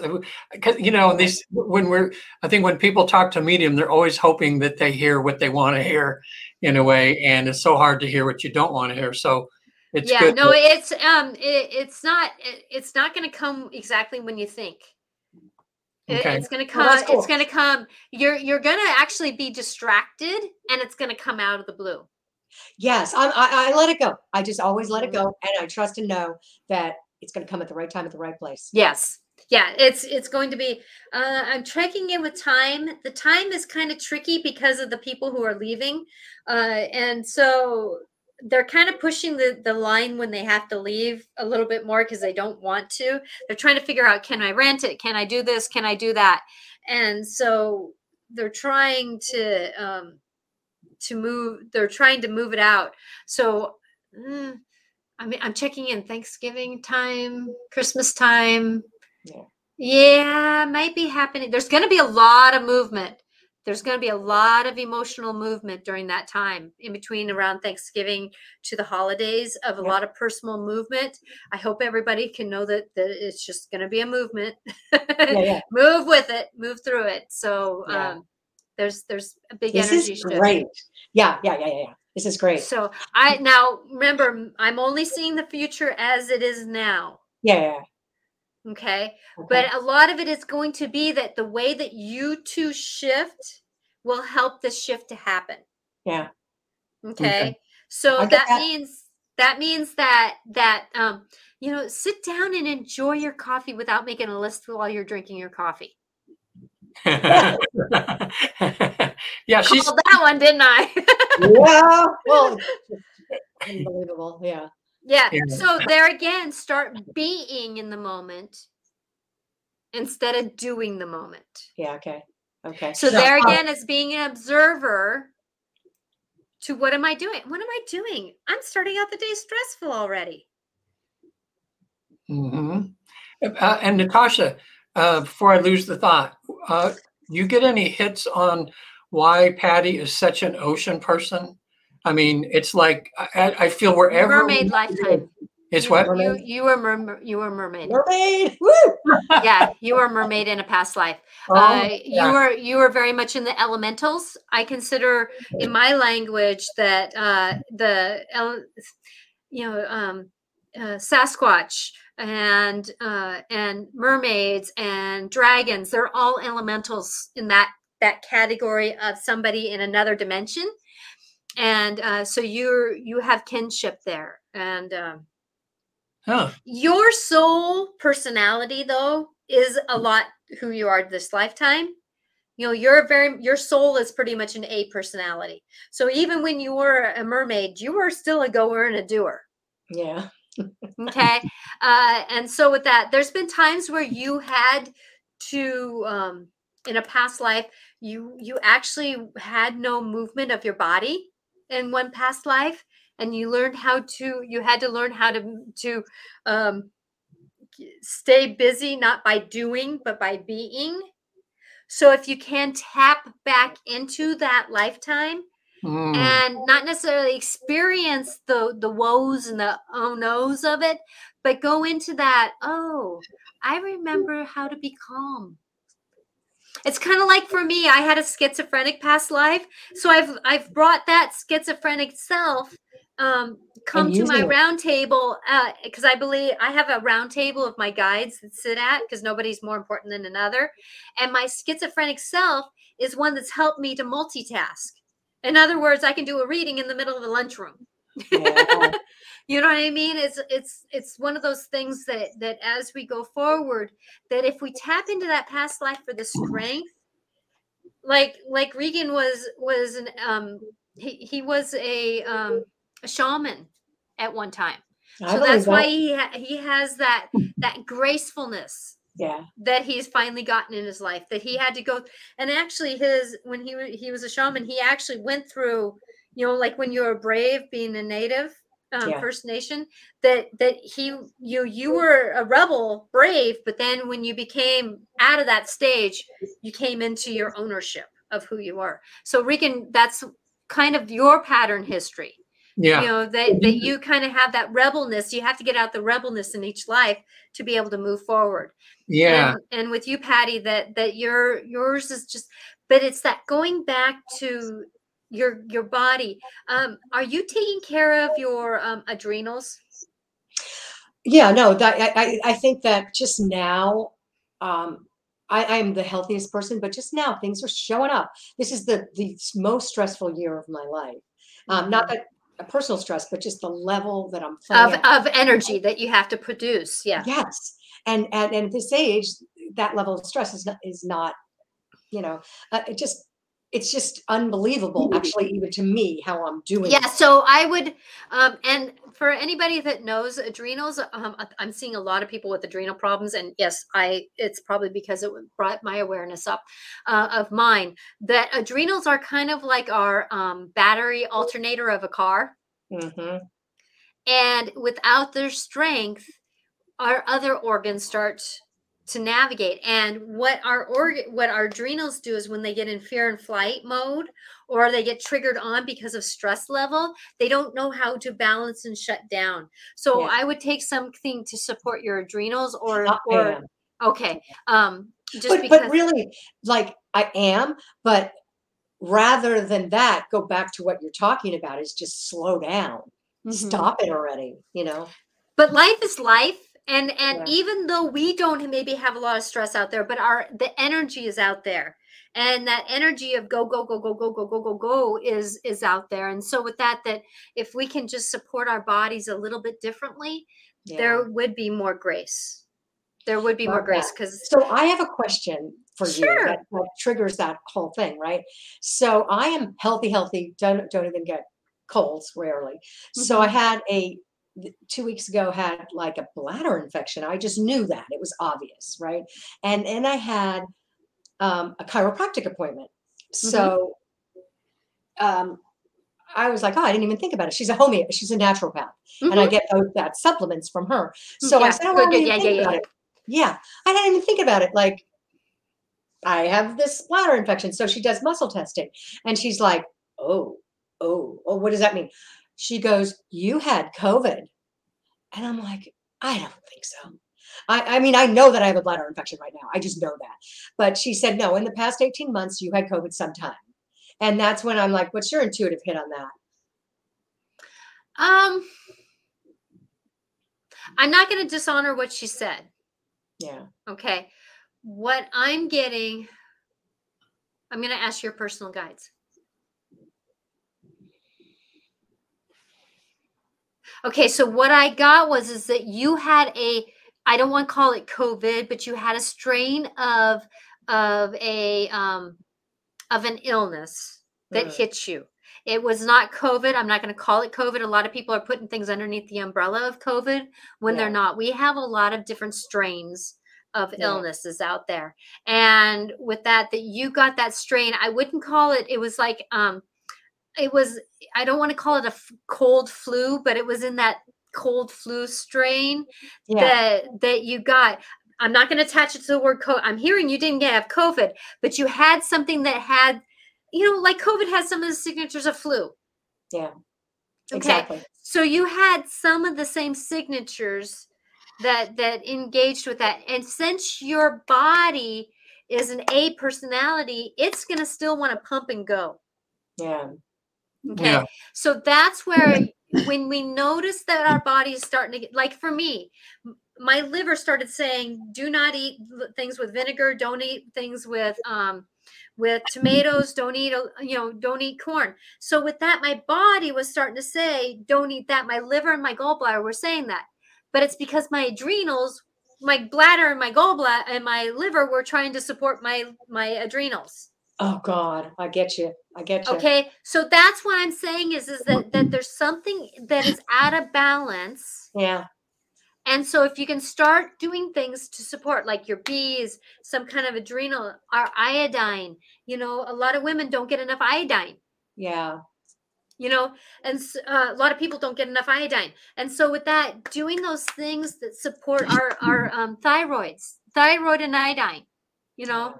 because you know these when we're. I think when people talk to medium, they're always hoping that they hear what they want to hear, in a way, and it's so hard to hear what you don't want to hear. So it's yeah, good. no, that- it's um it, it's not it, it's not going to come exactly when you think. It- Okay. It's going to come. that's cool. It's going to come. You're you're going to actually be distracted, and it's going to come out of the blue. Yes, I, I, I let it go. I just always let it Mhm. go, and I trust and know that it's going to come at the right time at the right place. Yes. Yeah, it's it's going to be uh I'm checking in with time. The time is kind of tricky because of the people who are leaving. Uh and so they're kind of pushing the the line when they have to leave a little bit more because they don't want to. They're trying to figure out can I rent it? Can I do this? Can I do that? And so they're trying to um to move they're trying to move it out. So mm, I mean I'm checking in Thanksgiving time, Christmas time, Yeah. yeah, might be happening. There's going to be a lot of movement. There's going to be a lot of emotional movement during that time in between around Thanksgiving to the holidays of a Yeah. lot of personal movement. I hope everybody can know that, that it's just going to be a movement. Yeah, yeah. move with it, move through it. So um, there's there's a big This energy is shift. great. Yeah, yeah, yeah, yeah, yeah. This is great. So I now remember I'm only seeing the future as it is now. Yeah. Okay. Okay. But a lot of it is going to be that the way that you two shift will help this shift to happen. yeah, Okay. So that, that. means that means that that um you know sit down and enjoy your coffee without making a list while you're drinking your coffee. yeah, she Called that one, didn't I? yeah. Well, unbelievable. Yeah. yeah. Yeah. So there again, start being in the moment instead of doing the moment. Yeah. Okay. Okay. So Yeah. there again, it's being an observer to what am I doing? What am I doing? I'm starting out the day stressful already. hmm Uh, and Natasha, uh, before I lose the thought, uh, you get any hits on why Patty is such an ocean person? I mean, it's like I, I feel wherever Mermaid we- lifetime. It's you, what? you you were mer- you were mermaid. Mermaid. Woo! yeah, you were mermaid in a past life. Oh, uh, you were you were very much in the elementals. I consider in my language that uh, the el- you know um, uh, Sasquatch and uh, and mermaids and dragons. They're all elementals in that that category of somebody in another dimension. And uh, so you're you have kinship there, and um, Huh. your soul personality though is a lot who you are this lifetime you know you're very your soul is pretty much an a personality so even when you were a mermaid you were still a goer and a doer Yeah. Okay uh, and so with that there's been times where you had to um, in a past life you you actually had no movement of your body in one past life and you learned how to you had to learn how to to um, stay busy not by doing but by being. So if you can tap back into that lifetime Mm. and not necessarily experience the the woes and the oh no's of it but go into that oh i remember how to be calm it's kind of like for me i had a schizophrenic past life so i've i've brought that schizophrenic self um come to my it. round table because i believe i have a round table of my guides that sit at because nobody's more important than another and my schizophrenic self is one that's helped me to multitask in other words, I can do a reading in the middle of the lunchroom. Yeah. you know what I mean? It's it's it's one of those things that that as we go forward, that if we tap into that past life for the strength, like like Regan was was an um he, he was a um a shaman at one time. I So that's why he ha- he has that that gracefulness Yeah. that he's finally gotten in his life that he had to go and actually his when he he was a shaman he actually went through you know like when you're brave being a native um, Yeah. first nation that that he you you were a rebel brave but then when you became out of that stage you came into your ownership of who you are so regan that's kind of your pattern history Yeah. you know that, that you kind of have that rebelness you have to get out the rebelness in each life to be able to move forward Yeah. and, and with you patty that that your yours is just but it's that going back to your your body um are you taking care of your um adrenals Yeah, no, that I, I, I think that just now, um, I, I am the healthiest person, but just now things are showing up. This is the the most stressful year of my life. Um, not that a personal stress, but just the level that I'm of of energy that you have to produce yeah. Yes, and, and and at this age, that level of stress is not is not, you know, uh, it just it's just unbelievable. Actually, even to me, how I'm doing. yeah so i would um and for anybody that knows adrenals um i'm seeing a lot of people with adrenal problems and yes i it's probably because it brought my awareness up uh, of mine that adrenals are kind of like our um, battery alternator of a car mm-hmm. and without their strength our other organs start to navigate and what our organ what our adrenals do is when they get in fear and flight mode or they get triggered on because of stress level they don't know how to balance and shut down so Yeah. i would take something to support your adrenals or I or am. okay um just but, because but really like i am but rather than that go back to what you're talking about is just slow down Mhm. stop it already you know but life is life and and Yeah. even though we don't maybe have a lot of stress out there but our the energy is out there and that energy of go go go go go go go go go is is out there and so with that that if we can just support our bodies a little bit differently Yeah. there would be more grace there would be more Love grace because so i have a question for Sure. you that, that triggers that whole thing right so i am healthy healthy don't don't even get colds rarely so Mm-hmm. i had a two weeks ago had like a bladder infection i just knew that it was obvious right and and i had um, a chiropractic appointment. So um, I was like, oh, I didn't even think about it. She's a homeo, she's a naturopath, and I Mhm. get those that supplements from her. So I said, oh, I didn't. Yeah, think yeah, about yeah. it. Yeah, I didn't even think about it. Like, I have this bladder infection. So she does muscle testing, and she's like, oh, oh, oh, what does that mean? She goes, you had COVID, and I'm like, I don't think so. I, I mean, I know that I have a bladder infection right now. I just know that. But she said, no, in the past 18 months, you had COVID sometime. And that's when I'm like, what's your intuitive hit on that? Um, I'm not going to dishonor what she said. Yeah. Okay. What I'm getting, I'm going to ask your personal guides. Okay, so what I got was is that you had a I don't want to call it COVID, but you had a strain of of a um of an illness that Mm. hit you. It was not COVID. I'm not going to call it COVID. A lot of people are putting things underneath the umbrella of COVID when Yeah. they're not. We have a lot of different strains of Yeah. illnesses out there. And with that that you got that strain, I wouldn't call it it was like um it was I don't want to call it a f- cold flu, but it was in that cold flu strain Yeah. that that you got. I'm not going to attach it to the word COVID. I'm hearing you didn't have COVID, but you had something that had, you know, like COVID has some of the signatures of flu. Yeah. Okay. Exactly. So you had some of the same signatures that that engaged with that. And since your body is an A personality, it's going to still want to pump and go. Yeah. Okay. Yeah. So that's where when we notice that our body is starting to get like for me, my liver started saying, do not eat things with vinegar, don't eat things with um with tomatoes, don't eat you know, don't eat corn. So with that, my body was starting to say, don't eat that. My liver and my gallbladder were saying that. But it's because my adrenals, my bladder and my gallbladder and my liver were trying to support my my adrenals. Oh God, I get you. I get you. Okay, so that's what I'm saying is is that that there's something that is out of balance, Yeah. and so if you can start doing things to support, like your bees, some kind of adrenal, or iodine. You know, a lot of women don't get enough iodine. Yeah. You know, and uh, a lot of people don't get enough iodine, and so with that, doing those things that support our our um, thyroids, thyroid and iodine. You know,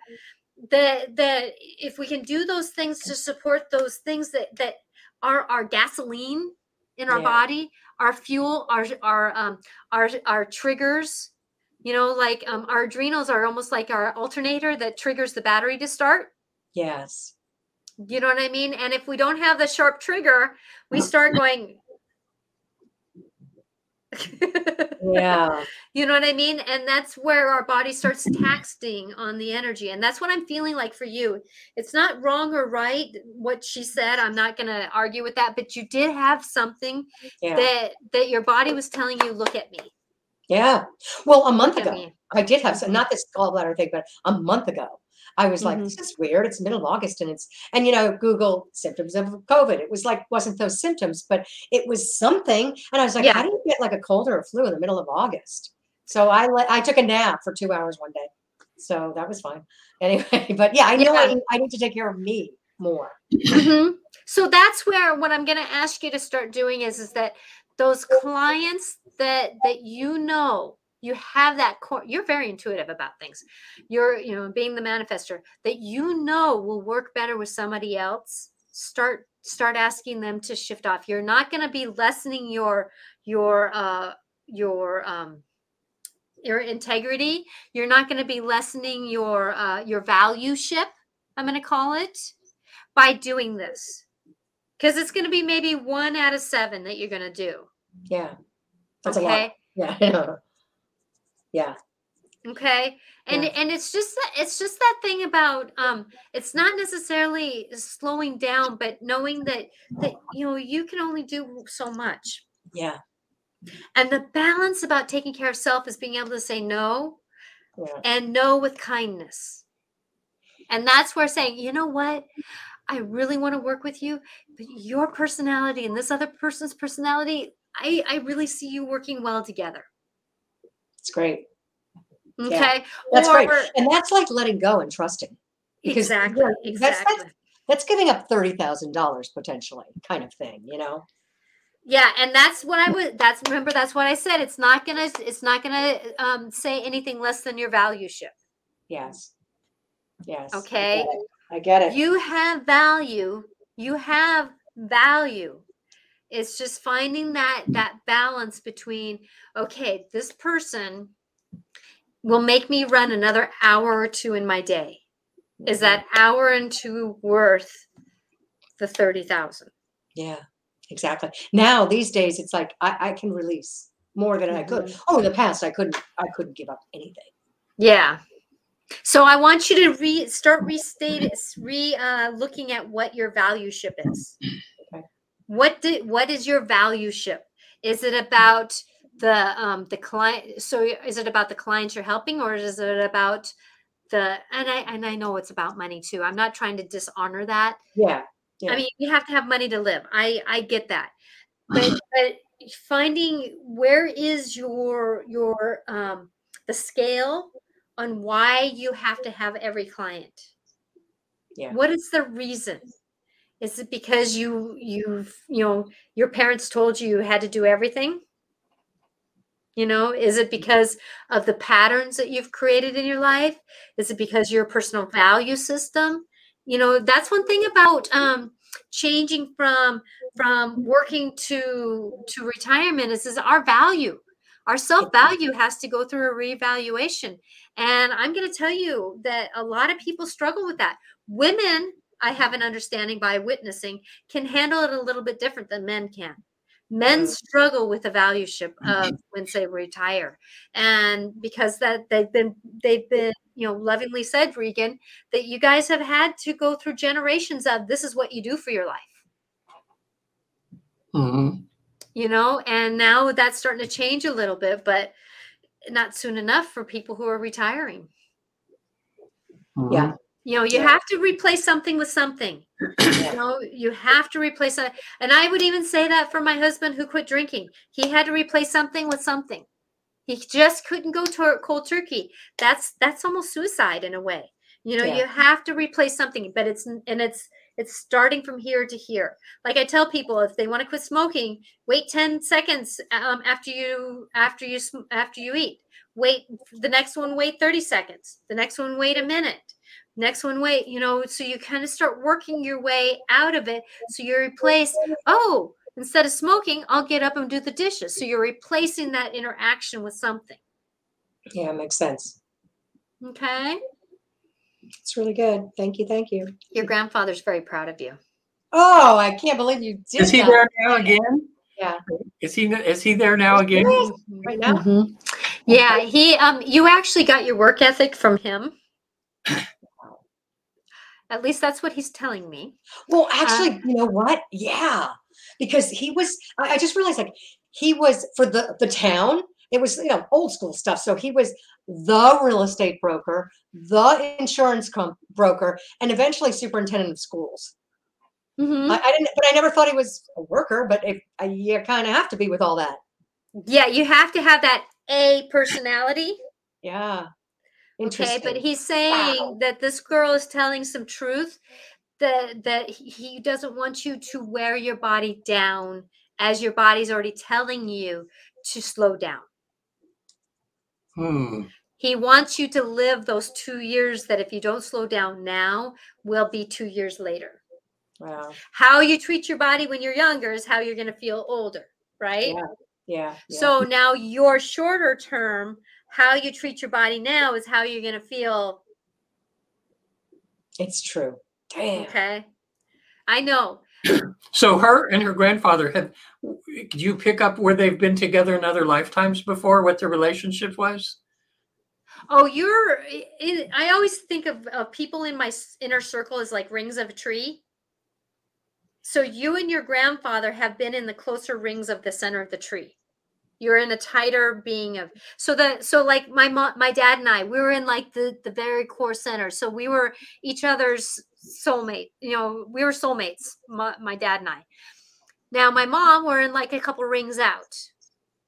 the the if we can do those things to support those things that that are our gasoline in our Yeah. body our fuel our our um our our triggers you know like um our adrenals are almost like our alternator that triggers the battery to start Yes. you know what i mean and if we don't have the sharp trigger we start going Yeah. You know what I mean? And that's where our body starts taxing on the energy. And that's what I'm feeling like for you. It's not wrong or right what she said. I'm not going to argue with that, but you did have something Yeah. that that your body was telling you, look at me. Yeah. Well, a month ago. I did have some, not this gallbladder thing, but a month ago, I was like, Mhm. this is weird. It's middle of August and it's, and you know, Google symptoms of COVID. It was like, wasn't those symptoms, but it was something. And I was like, Yeah. how do you get like a cold or a flu in the middle of August? So I let, I took a nap for two hours one day. So that was fine. Anyway, but yeah, I know I, Yeah. need- I need to take care of me more. Mhm. So that's where what I'm going to ask you to start doing is is that those clients that that you know you have that core you're very intuitive about things. You're you know being the manifester that you know will work better with somebody else start start asking them to shift off. You're not going to be lessening your your uh your um your integrity. You're not going to be lessening your uh your value ship i'm going to call it by doing this because it's going to be maybe one out of seven that you're going to do Yeah. That's a okay lot. Yeah. Yeah. okay and Yeah. and it's just that it's just that thing about um it's not necessarily slowing down but knowing that that you know you can only do so much Yeah. and the balance about taking care of self is being able to say no Yeah. and no with kindness and that's where saying you know what i really want to work with you but your personality and this other person's personality i i really see you working well together It's great. okay That's or great. And that's like letting go and trusting. Because, exactly. yeah, that's- that's- exactly. That's giving up thirty thousand dollars potentially, kind of thing, you know? Yeah, and that's what I would. That's remember. That's what I said. It's not gonna. It's not gonna um, say anything less than your value ship. Yes. Yes. Okay. I get it. You have value. You have value. It's just finding that that balance between okay, this person will make me run another hour or two in my day. Is Mhm. that hour and two worth the thirty thousand? Yeah, exactly. Now these days it's like I, I can release more than I could. Mhm. Oh, in the past I couldn't I couldn't give up anything. Yeah. So I want you to re start restate re uh, looking at what your value ship is. Okay. What did what is your value ship? Is it about the um the client? So is it about the clients you're helping, or is it about the and I and I know it's about money too. I'm not trying to dishonor that. Yeah. Yeah. I mean, you have to have money to live. I I get that, but but finding where is your your um the scale on why you have to have every client. Yeah. What is the reason? Is it because you you've you know your parents told you you had to do everything? You know, is it because of the patterns that you've created in your life? Is it because your personal value system? You know, that's one thing about um, changing from from working to to retirement is, is our value. Our self value has to go through a reevaluation. And I'm going to tell you that a lot of people struggle with that. Women, I have an understanding by witnessing, can handle it a little bit different than men can. Men Mm. struggle with the value ship of when they retire. And because that they've been they've been, you know, lovingly said, Regan, that you guys have had to go through generations of this is what you do for your life Mhm. You know and now that's starting to change a little bit but not soon enough for people who are retiring Yeah. you know you Yeah. have to replace something with something Yeah. you know you have to replace that and i would even say that for my husband who quit drinking he had to replace something with something he just couldn't go to cold turkey that's that's almost suicide in a way you know Yeah. you have to replace something but it's and it's it's starting from here to here. Like i tell people if they want to quit smoking wait 10 seconds um, after you after you after you eat. Wait the next one wait 30 seconds. The next one wait a minute. Next one wait you know so you kind of start working your way out of it. So you replace oh instead of smoking i'll get up and do the dishes. So you're replacing that interaction with something. Yeah, makes sense. okay It's really good. Thank you. Thank you. your grandfather's very proud of you Oh, I can't believe you did Is he that. there now again? Yeah. Is he is he there now again? Right now? Mhm. yeah he um you actually got your work ethic from him at least that's what he's telling me Well, actually, you know what? Yeah, because he was. I, I just realized, like, he was for the the town. It was you know old school stuff. So he was the real estate broker, the insurance com- broker, and eventually superintendent of schools. Mhm. I, I didn't, but I never thought he was a worker. But if uh, you kind of have to be with all that. yeah you have to have that a personality Yeah. Okay, but he's saying Wow. that this girl is telling some truth that that he doesn't want you to wear your body down as your body's already telling you to slow down. Hmm. He wants you to live those 2 years that if you don't slow down now will be 2 years later. wow. How you treat your body when you're younger is how you're going to feel older, right? Yeah. Yeah. yeah. So now your shorter term how you treat your body now is how you're going to feel it's true. Damn. Okay. I know. So her and her grandfather have. Did you pick up where they've been together in other lifetimes before? What their relationship was? Oh, you're. i I always think of, of people in my inner circle as like rings of a tree. So you and your grandfather have been in the closer rings of the center of the tree. You're in a tighter being of so that so like my mom, my dad and I, we were in like the the very core center. So we were each other's soulmate. You know, we were soulmates. My, my dad and I. Now my mom, we're in like a couple rings out.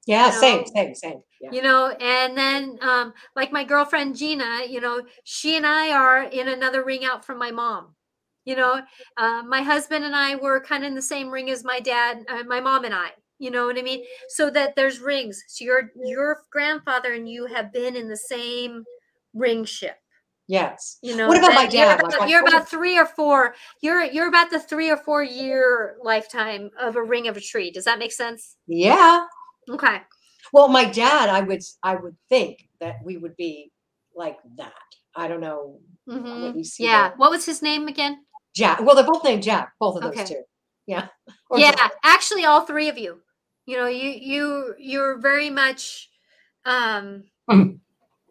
Yeah, you same, same, same. Yeah. you know and then um like my girlfriend gina you know she and i are in another ring out from my mom you know uh, my husband and i were kind of in the same ring as my dad uh, my mom and i you know what i mean so that there's rings so your your grandfather and you have been in the same ring ship Yes. you know What about my that you're dad? about- Like, you're about three or four you're you're about the three or four year lifetime of a ring of a tree does that make sense Yeah. okay Well, my dad, I would I would think that we would be like that. I don't know Mhm. what you see. yeah there. what was his name again Jack. Well, they're both named Jack, both of those two. Yeah. Or yeah Jack. actually all three of you you know you you you're very much um Hmm.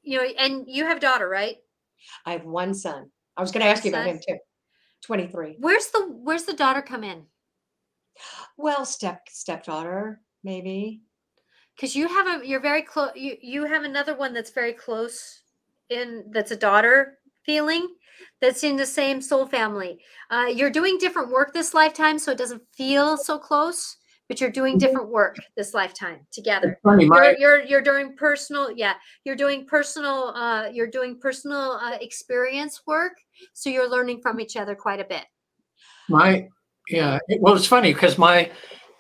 you know and you have daughter right I have one son. I was going to ask you about Son? him too. 23. where's the where's the daughter come in Well, step stepdaughter, maybe. because you have a you're very close you you have another one that's very close in that's a daughter feeling that's in the same soul family uh, you're doing different work this lifetime so it doesn't feel so close but you're doing Mhm. different work this lifetime together funny, my, you're, you're you're doing personal yeah you're doing personal uh you're doing personal uh, experience work so you're learning from each other quite a bit my, yeah. Well, it's funny because my,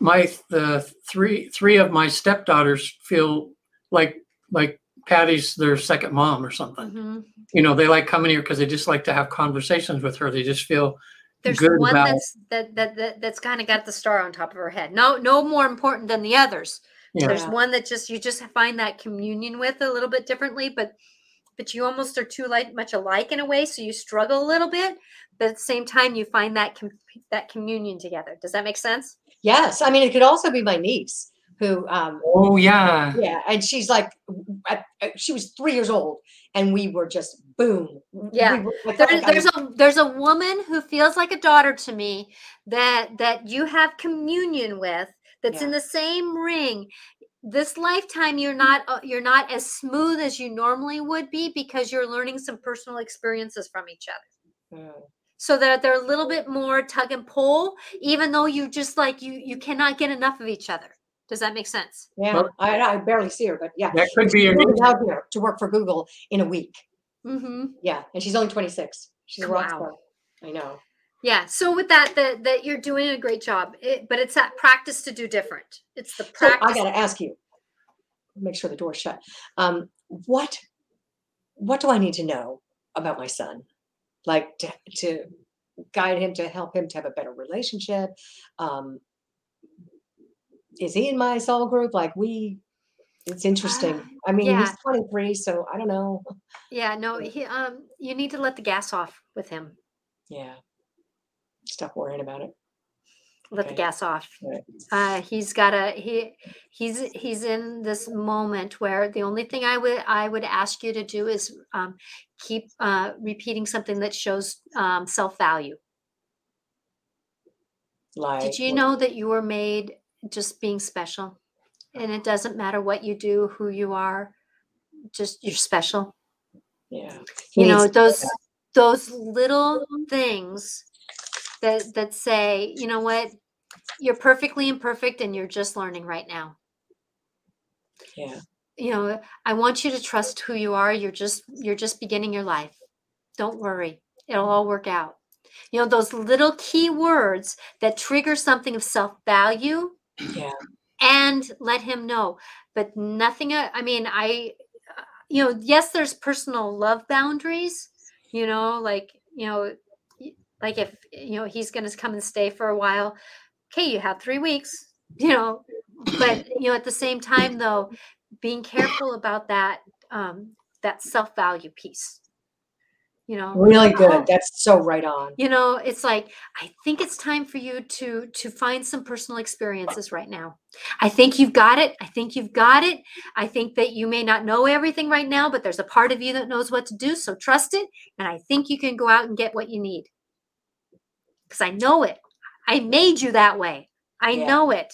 my, the three, three of my stepdaughters feel like, like Patti's their second mom or something. Mhm. You know, they like coming here because they just like to have conversations with her. They just feel there's good one about, that's that, that that that's kind of got the star on top of her head. No no more important than the others. Yeah. there's one that just you just find that communion with a little bit differently but but you almost are too like much alike in a way so you struggle a little bit but at the same time you find that com- that communion together. Does that make sense? Yes. I mean, it could also be my niece who, um, Oh, yeah. yeah, and she's like, w- at- at- she was three years old, and we were just boom. Yeah. we were- there, like there's was- a there's a woman who feels like a daughter to me that that you have communion with that's in the same ring this lifetime you're not uh, you're not as smooth as you normally would be because you're learning some personal experiences from each other Mm. so that they're a little bit more tug and pull even though you just like you you cannot get enough of each other does that make sense Yeah, Well- I, I barely see her, but yeah, That could be she's a moving out here to work for Google in a week. mm-hmm. Yeah, and she's only 26. She's a rock Wow. star. I know. Yeah. So with that, that that you're doing a great job, it, but it's that practice to do different. It's the practice. So practice. I got to ask you. Make sure the door's shut. Um, what, what do I need to know about my son, like to, to guide him to help him to have a better relationship? Um, is he in my soul group? Like we, it's interesting. Uh, I mean, yeah. he's 23, so I don't know. yeah. No. He, um. You need to let the gas off with him. Yeah, stop worrying about it. Let the gas off. Right. Uh, he's got a he. He's he's in this moment where the only thing I would I would ask you to do is um, keep uh, repeating something that shows um, self value. Like, Did you know that you were made just being special, and it doesn't matter what you do, who you are, just you're special. Yeah, he you know those those little things that that say you know what? You're perfectly imperfect and you're just learning right now. Yeah, you know i want you to trust who you are. You're just you're just beginning your life. Don't worry. It'll all work out. You know those little key words that trigger something of self-value yeah, and let him know but nothing uh, i mean i uh, you know yes there's personal love boundaries you know like you know like if you know he's going to come and stay for a while okay you have 3 weeks you know but you know at the same time though being careful about that um that self-value piece you know really good. Oh, That's so right on. you know it's like i think it's time for you to to find some personal experiences right now. I think you've got it i think you've got it. I think that you may not know everything right now but there's a part of you that knows what to do so trust it and i think you can go out and get what you need. Because i know it. I made you that way. I Yeah. know it.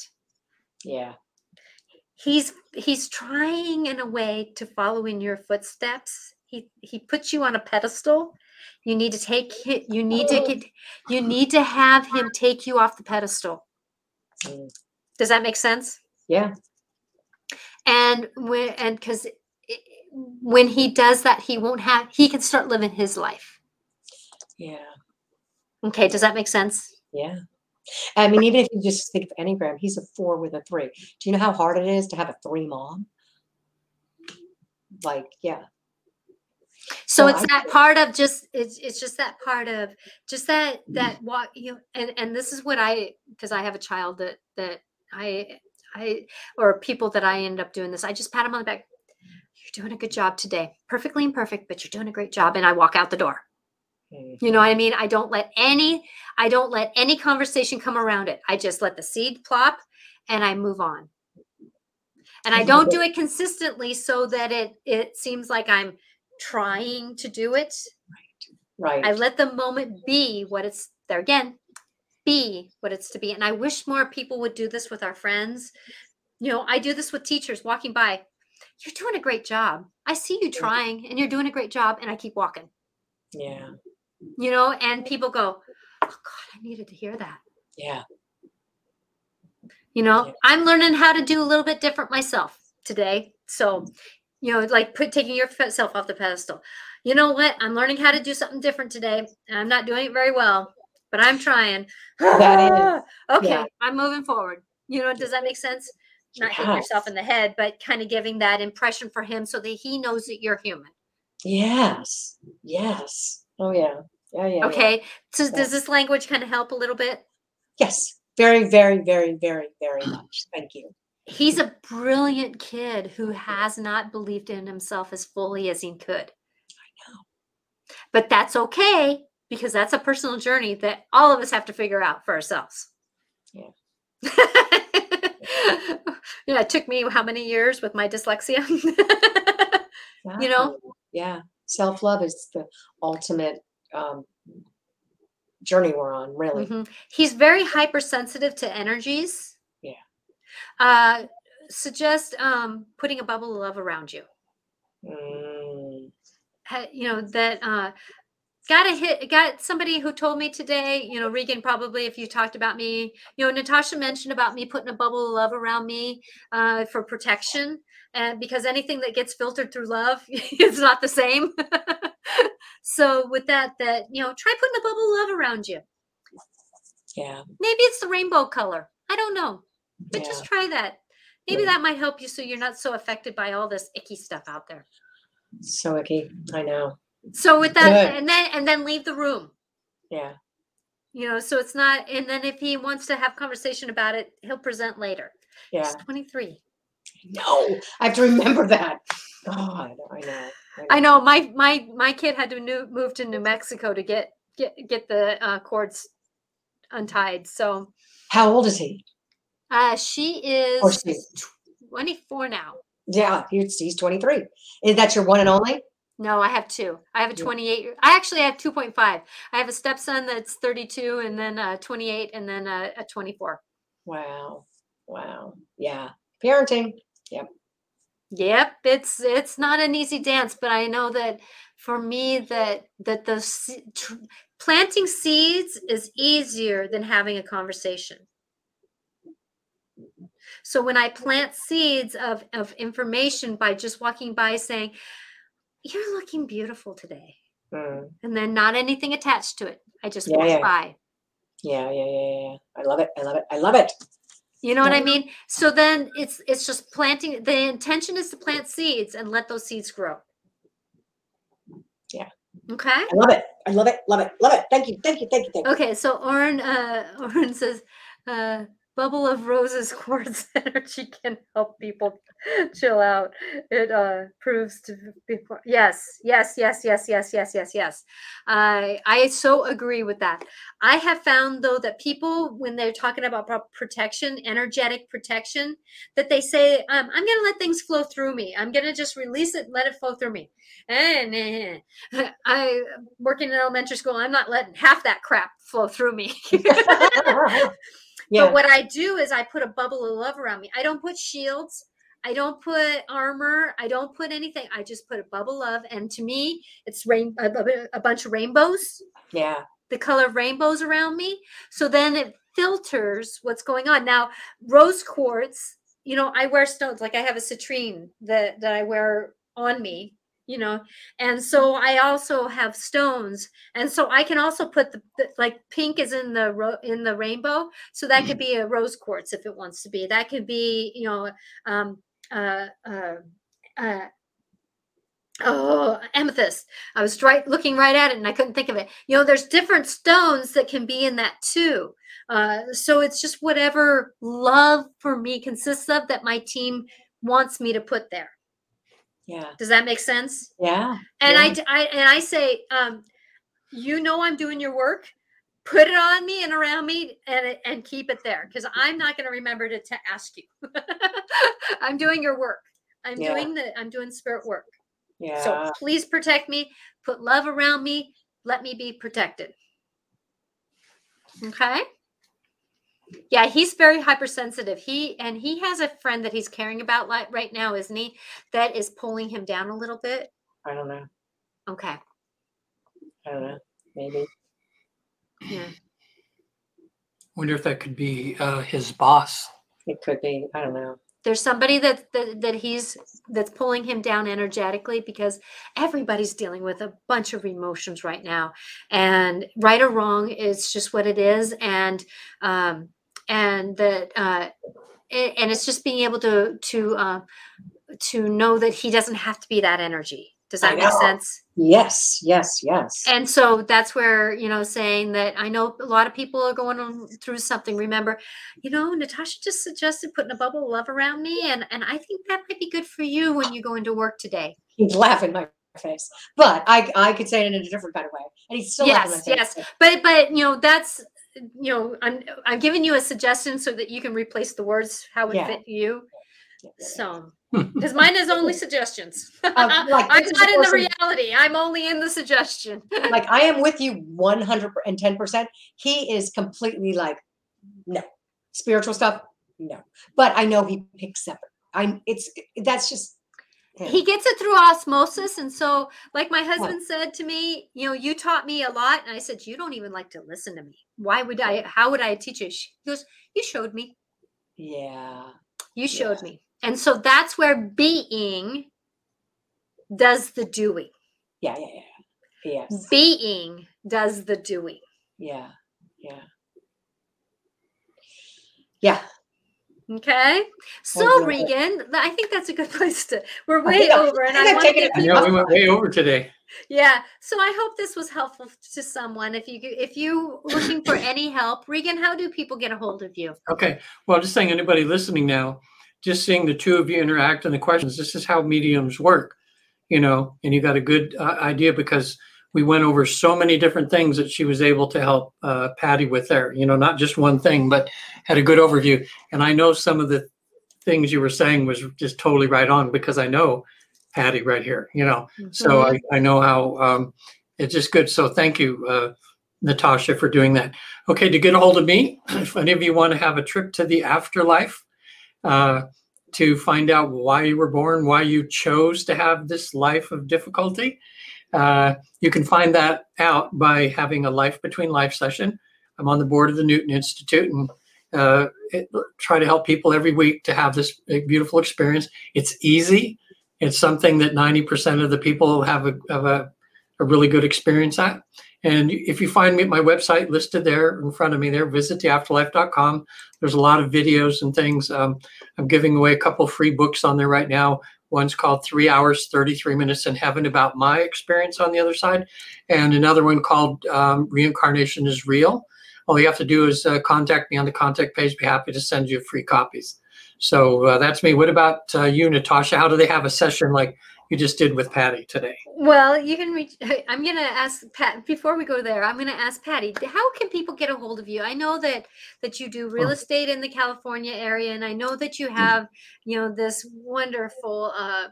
Yeah, he's he's trying in a way to follow in your footsteps he he puts you on a pedestal you need to take you need to get you need to have him take you off the pedestal Mm. does that make sense yeah, and when and because when he does that he won't have he can start living his life Yeah. okay does that make sense Yeah. I mean, even if you just think of Enneagram, he's a four with a three. Do you know how hard it is to have a three mom? Like, yeah. So it's I that part of just it's, it's just that part of just that that what you know, and and this is what i because i have a child that that i i or people that i end up doing this i just pat them on the back you're doing a good job today. Perfectly imperfect but you're doing a great job and i walk out the door. You know what i mm-hmm. mean? I don't let any i don't let any conversation come around it. I just let the seed plop and i move on. And i don't do it consistently so that it it seems like i'm trying to do it Right. Right. I let the moment be what it's there again, be what it's to be. And I wish more people would do this with our friends. You know, I do this with teachers walking by. You're doing a great job. I see you trying and you're doing a great job. And I keep walking, yeah. you know, and people go, Oh God, I needed to hear that. Yeah. You know, Yeah. I'm learning how to do a little bit different myself today. So, you know, like put taking yourself off the pedestal. You know what? I'm learning how to do something different today. I'm not doing it very well, but I'm trying. That okay. yeah. I'm moving forward. You know, does that make sense? Not hitting yourself in the head, but kind of giving that impression for him so that he knows that you're human. Yes. Yes. Oh, yeah. Yeah. Yeah. yeah. Okay. So Yeah. does this language kind of help a little bit? Yes. Very, very, very, very, very much. Thank you. He's a brilliant kid who has not believed in himself as fully as he could. I know. But that's okay because that's a personal journey that all of us have to figure out for ourselves. Yeah. yeah, it took me how many years with my dyslexia? You know? Yeah. Self love is the ultimate um, journey we're on, really. Mhm. He's very hypersensitive to energies. Uh, suggest um, putting a bubble of love around you. Mm, you know that uh got a hit got somebody who told me today you know regan probably if you talked about me you know natasha mentioned about me putting a bubble of love around me uh for protection and because anything that gets filtered through love is not the same. So with that that you know try putting a bubble of love around you. Yeah. maybe it's the rainbow color. I don't know but Yeah. just try that maybe Yeah. that might help you so you're not so affected by all this icky stuff out there So icky. I know. so with that Good. and then and then leave the room Yeah. you know so it's not and then if he wants to have conversation about it he'll present later Yeah. he's 23 No, I have to remember that. God, I know. i know my my my kid had to new, move to new mexico to get get get the uh, cords untied so How old is he? Uh she is she. 24 now Yeah, he's, he's 23. Is that your one and only? no i have two i have a 28 year- i actually have 2.5 i have a stepson that's 32 and then uh 28 and then uh, a 24 Wow. Wow. Yeah. Parenting. Yep, Yep, it's it's not an easy dance, but I know that for me that that the planting seeds is easier than having a conversation. So when I plant seeds of of information by just walking by saying, "You're looking beautiful today," Mm, and then not anything attached to it, I just Yeah, walk yeah. by. yeah, yeah, yeah, yeah. I love it. I love it. I love it. You know what I mean? So then it's it's just planting. The intention is to plant seeds and let those seeds grow. Yeah. Okay. I love it. I love it. Love it. Love it. Thank you. Thank you. Thank you. Thank you. Okay. So Oren, uh, Oren says, uh, "Bubble of roses quartz energy can help people chill out. It uh, proves to be yes, yes, yes, yes, yes, yes, yes, yes. I I so agree with that. I have found though that people, when they're talking about protection, energetic protection, that they say, um, "I'm to let things flow through me. I'm to just release it, let it flow through me." And I working in elementary school, I'm not letting half that crap flow through me. yeah. But what I do is I put a bubble of love around me. I don't put shields. I don't put armor. I don't put anything. I just put a bubble of, love. and to me, it's rain a, a- a bunch of rainbows, yeah. the color of rainbows around me. So then it filters what's going on. Now, rose quartz you know, I wear stones. Like I have a citrine that that I wear on me, you know, and so I also have stones, and so I can also put the, the like pink is in the ro- in the rainbow, so that could be a rose quartz if it wants to be. That could be, you know, um, uh, uh, uh, oh amethyst. I was right looking right at it and i couldn't think of it. You know there's different stones that can be in that too uh, so it's just whatever love for me consists of that my team wants me to put there Yeah. does that make sense Yeah. and Yeah. I, I- and i say um, you know i'm doing your work put it on me and around me and and keep it there because i'm not going to remember to, to ask you i'm doing your work i'm Yeah. doing the i'm doing spirit work Yeah. so please protect me, put love around me, let me be protected. Okay? Yeah, he's very hypersensitive. He and he has a friend that he's caring about like right now, isn't he? That is pulling him down a little bit. I don't know. Okay. I don't know. Maybe. Yeah. Wonder if that could be uh, his boss. It could be. I don't know. There's somebody that, that that he's that's pulling him down energetically because everybody's dealing with a bunch of emotions right now, and right or wrong, it's just what it is, and um, and that uh, and it's just being able to to uh, to know that he doesn't have to be that energy. Does that make sense? Yes. Yes. Yes. And so that's where, you know, saying that I know a lot of people are going on through something. Remember, you know, Natasha just suggested putting a bubble of love around me. And, and I think that might be good for you when you go into work today. He'd laugh in my face, but I I could say it in a different kind of way, and he's still laughing in my Yes, face. But, but, you know, that's, you know, I'm, I'm giving you a suggestion so that you can replace the words how it Yeah. fit you. Yeah, yeah, So, because mine is only suggestions. Um, like, I'm not in the reality. I'm only in the suggestion. Like I am with you one hundred and ten percent. He is completely like, no, spiritual stuff, no. But I know he picks up. I'm. It's that's just. him. he gets it through osmosis and so like my husband said to me you know you taught me a lot and i said you don't even like to listen to me why would i how would i teach you She- he goes you showed me yeah. you showed me and so that's where being does the doing Yeah. Yeah. Yeah. Yes. being does the doing Yeah. Yeah. Yeah. okay so love regan i think that's a good place to we're way I- over and I think i I've want to taken give it people Yeah, we went way over today. Yeah. So I hope this was helpful to someone. If you if you looking for any help, Regan, how do people get a hold of you? Okay. Well, just saying, anybody listening now, just seeing the two of you interact and the questions, this is how mediums work, you know, and you got a good uh, idea because we went over so many different things that she was able to help uh, Patti with there, you know, not just one thing, but had a good overview. And I know some of the things you were saying was just totally right on because I know Patti right here, you know, so I, I know how um, it's just good. So thank you, uh, Natasha, for doing that. Okay, to get a hold of me, if any of you want to have a trip to the afterlife uh, to find out why you were born, why you chose to have this life of difficulty, uh, you can find that out by having a Life Between Life session. I'm on the board of the Newton Institute and uh, it, try to help people every week to have this beautiful experience. It's easy. It's something that 90% of the people have a, have a, a really good experience at. And if you find me at my website listed there in front of me there, visit theafterlife.com. There's a lot of videos and things. Um, I'm giving away a couple free books on there right now. One's called Three Hours, 33 Minutes in Heaven about my experience on the other side. And another one called um, Reincarnation is Real. All you have to do is uh, contact me on the contact page. Be happy to send you free copies. So uh, that's me. What about uh, you, Natasha? How do they have a session like you just did with Patti today? Well, you can reach. I'm going to ask Pat before we go there. I'm going to ask Patti. How can people get a hold of you? I know that that you do real Oh. estate in the California area, and I know that you have, you know, this wonderful uh,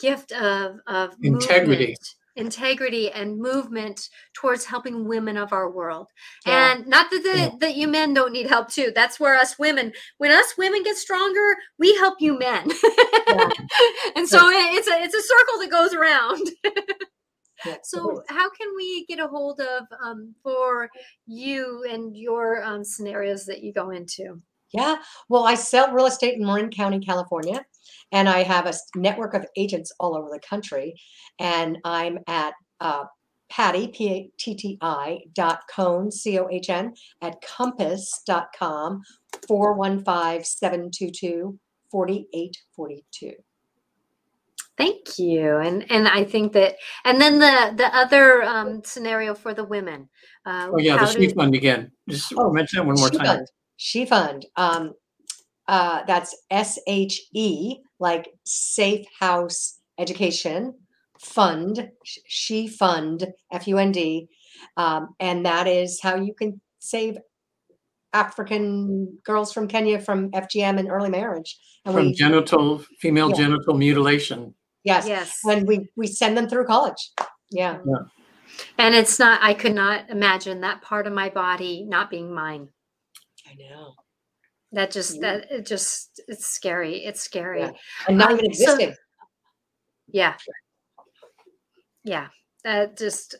gift of of Integrity. movement, integrity, and movement towards helping women of our world. Yeah. And not that the, Yeah. that you men don't need help too. That's where us women, when us women get stronger, we help you men. and so it- it's a it's a circle that goes around. Yeah. So how can we get a hold of um, for you and your um, scenarios that you go into? Yeah. Well, I sell real estate in Marin County, California, and I have a network of agents all over the country. And I'm at uh, Patti, P A T T I dot Cohn, C O H N, at compass.com, 415 722 4842. Thank you. And and I think that and then the the other um, scenario for the women. Uh, Oh, yeah, the how She do- Fund again. Just Oh, mention it one more She time. Fund. She Fund. Um, uh, that's S H E, like Safe House Education Fund. She Fund, F U N D. Um, and that is how you can save African girls from Kenya from FGM and early marriage. And From we, genital, female Yeah. genital mutilation. yes, Yes. and we we send them through college. yeah. Yeah. And it's not I could not imagine that part of my body not being mine. I know. That just that it just it's scary. It's scary. Yeah. And not Um, even so- existing. Yeah. Yeah. That just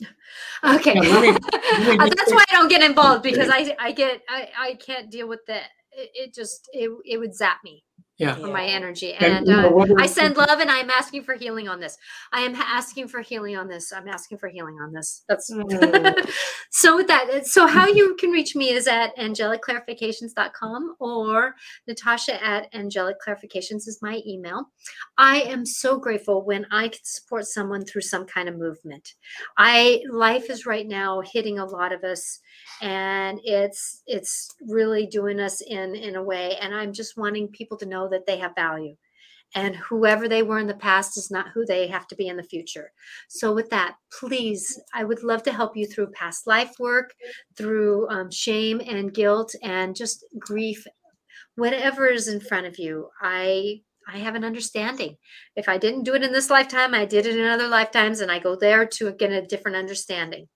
okay. Let me- let me That's why I don't get involved because I I get I I can't deal with the it, it just it, it would zap me Yeah. for my energy And, and uh, I send love and I'm asking for healing on this. I am asking for healing on this. I'm asking for healing on this. That's Mm. so with that. uh, So how you can reach me is at angelicclarifications.com or Natasha at angelicclarifications is my email. I am so grateful when I can support someone through some kind of movement. I life is right now hitting a lot of us and it's it's really doing us in in a way and I'm just wanting people to know that they have value and whoever they were in the past is not who they have to be in the future. So, with that, please, I would love to help you through past life work, through um, shame and guilt, and just grief, whatever is in front of you. I I have an understanding. If I didn't do it in this lifetime, I did it in other lifetimes, and I go there to get a different understanding.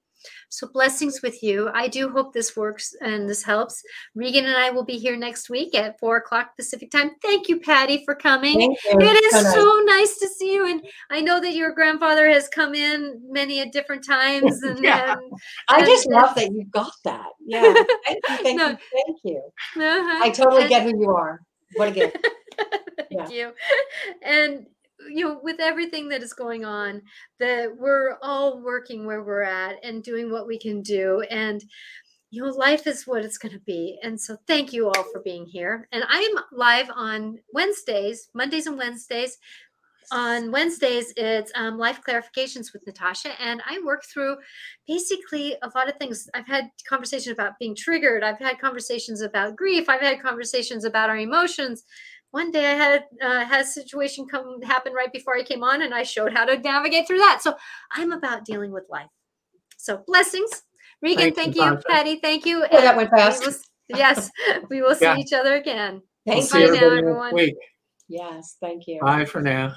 So blessings with you. I do hope this works and this helps. Regan and I will be here next week at four o'clock Pacific time. Thank you, Patti, for coming. It is So nice. so nice to see you, and I know that your grandfather has come in many at different times, and, Yeah. and I and- just love that you got that. Yeah. Thank you. Thank No. you. Thank you. uh-huh. I totally And- get who you are. What a gift. Thank Yeah. you. And you know, with everything that is going on, that we're all working where we're at and doing what we can do. And you know, life is what it's going to be. And so, thank you all for being here. And I'm live on Wednesdays, Mondays and Wednesdays. On Wednesdays, it's um, life clarifications with Natasha, and I work through basically a lot of things. I've had conversations about being triggered. I've had conversations about grief. I've had conversations about our emotions. One day, I had uh, had a situation come happen right before I came on, and I showed how to navigate through that. So I'm about dealing with life. So blessings, Regan. Thanks, Thank you, Natasha. Patti. Thank you. Oh, that and went we fast. will yes, we will see Yeah. each other again. We'll Thank Bye you. now, everyone. week. Yes. Thank you. Bye for now.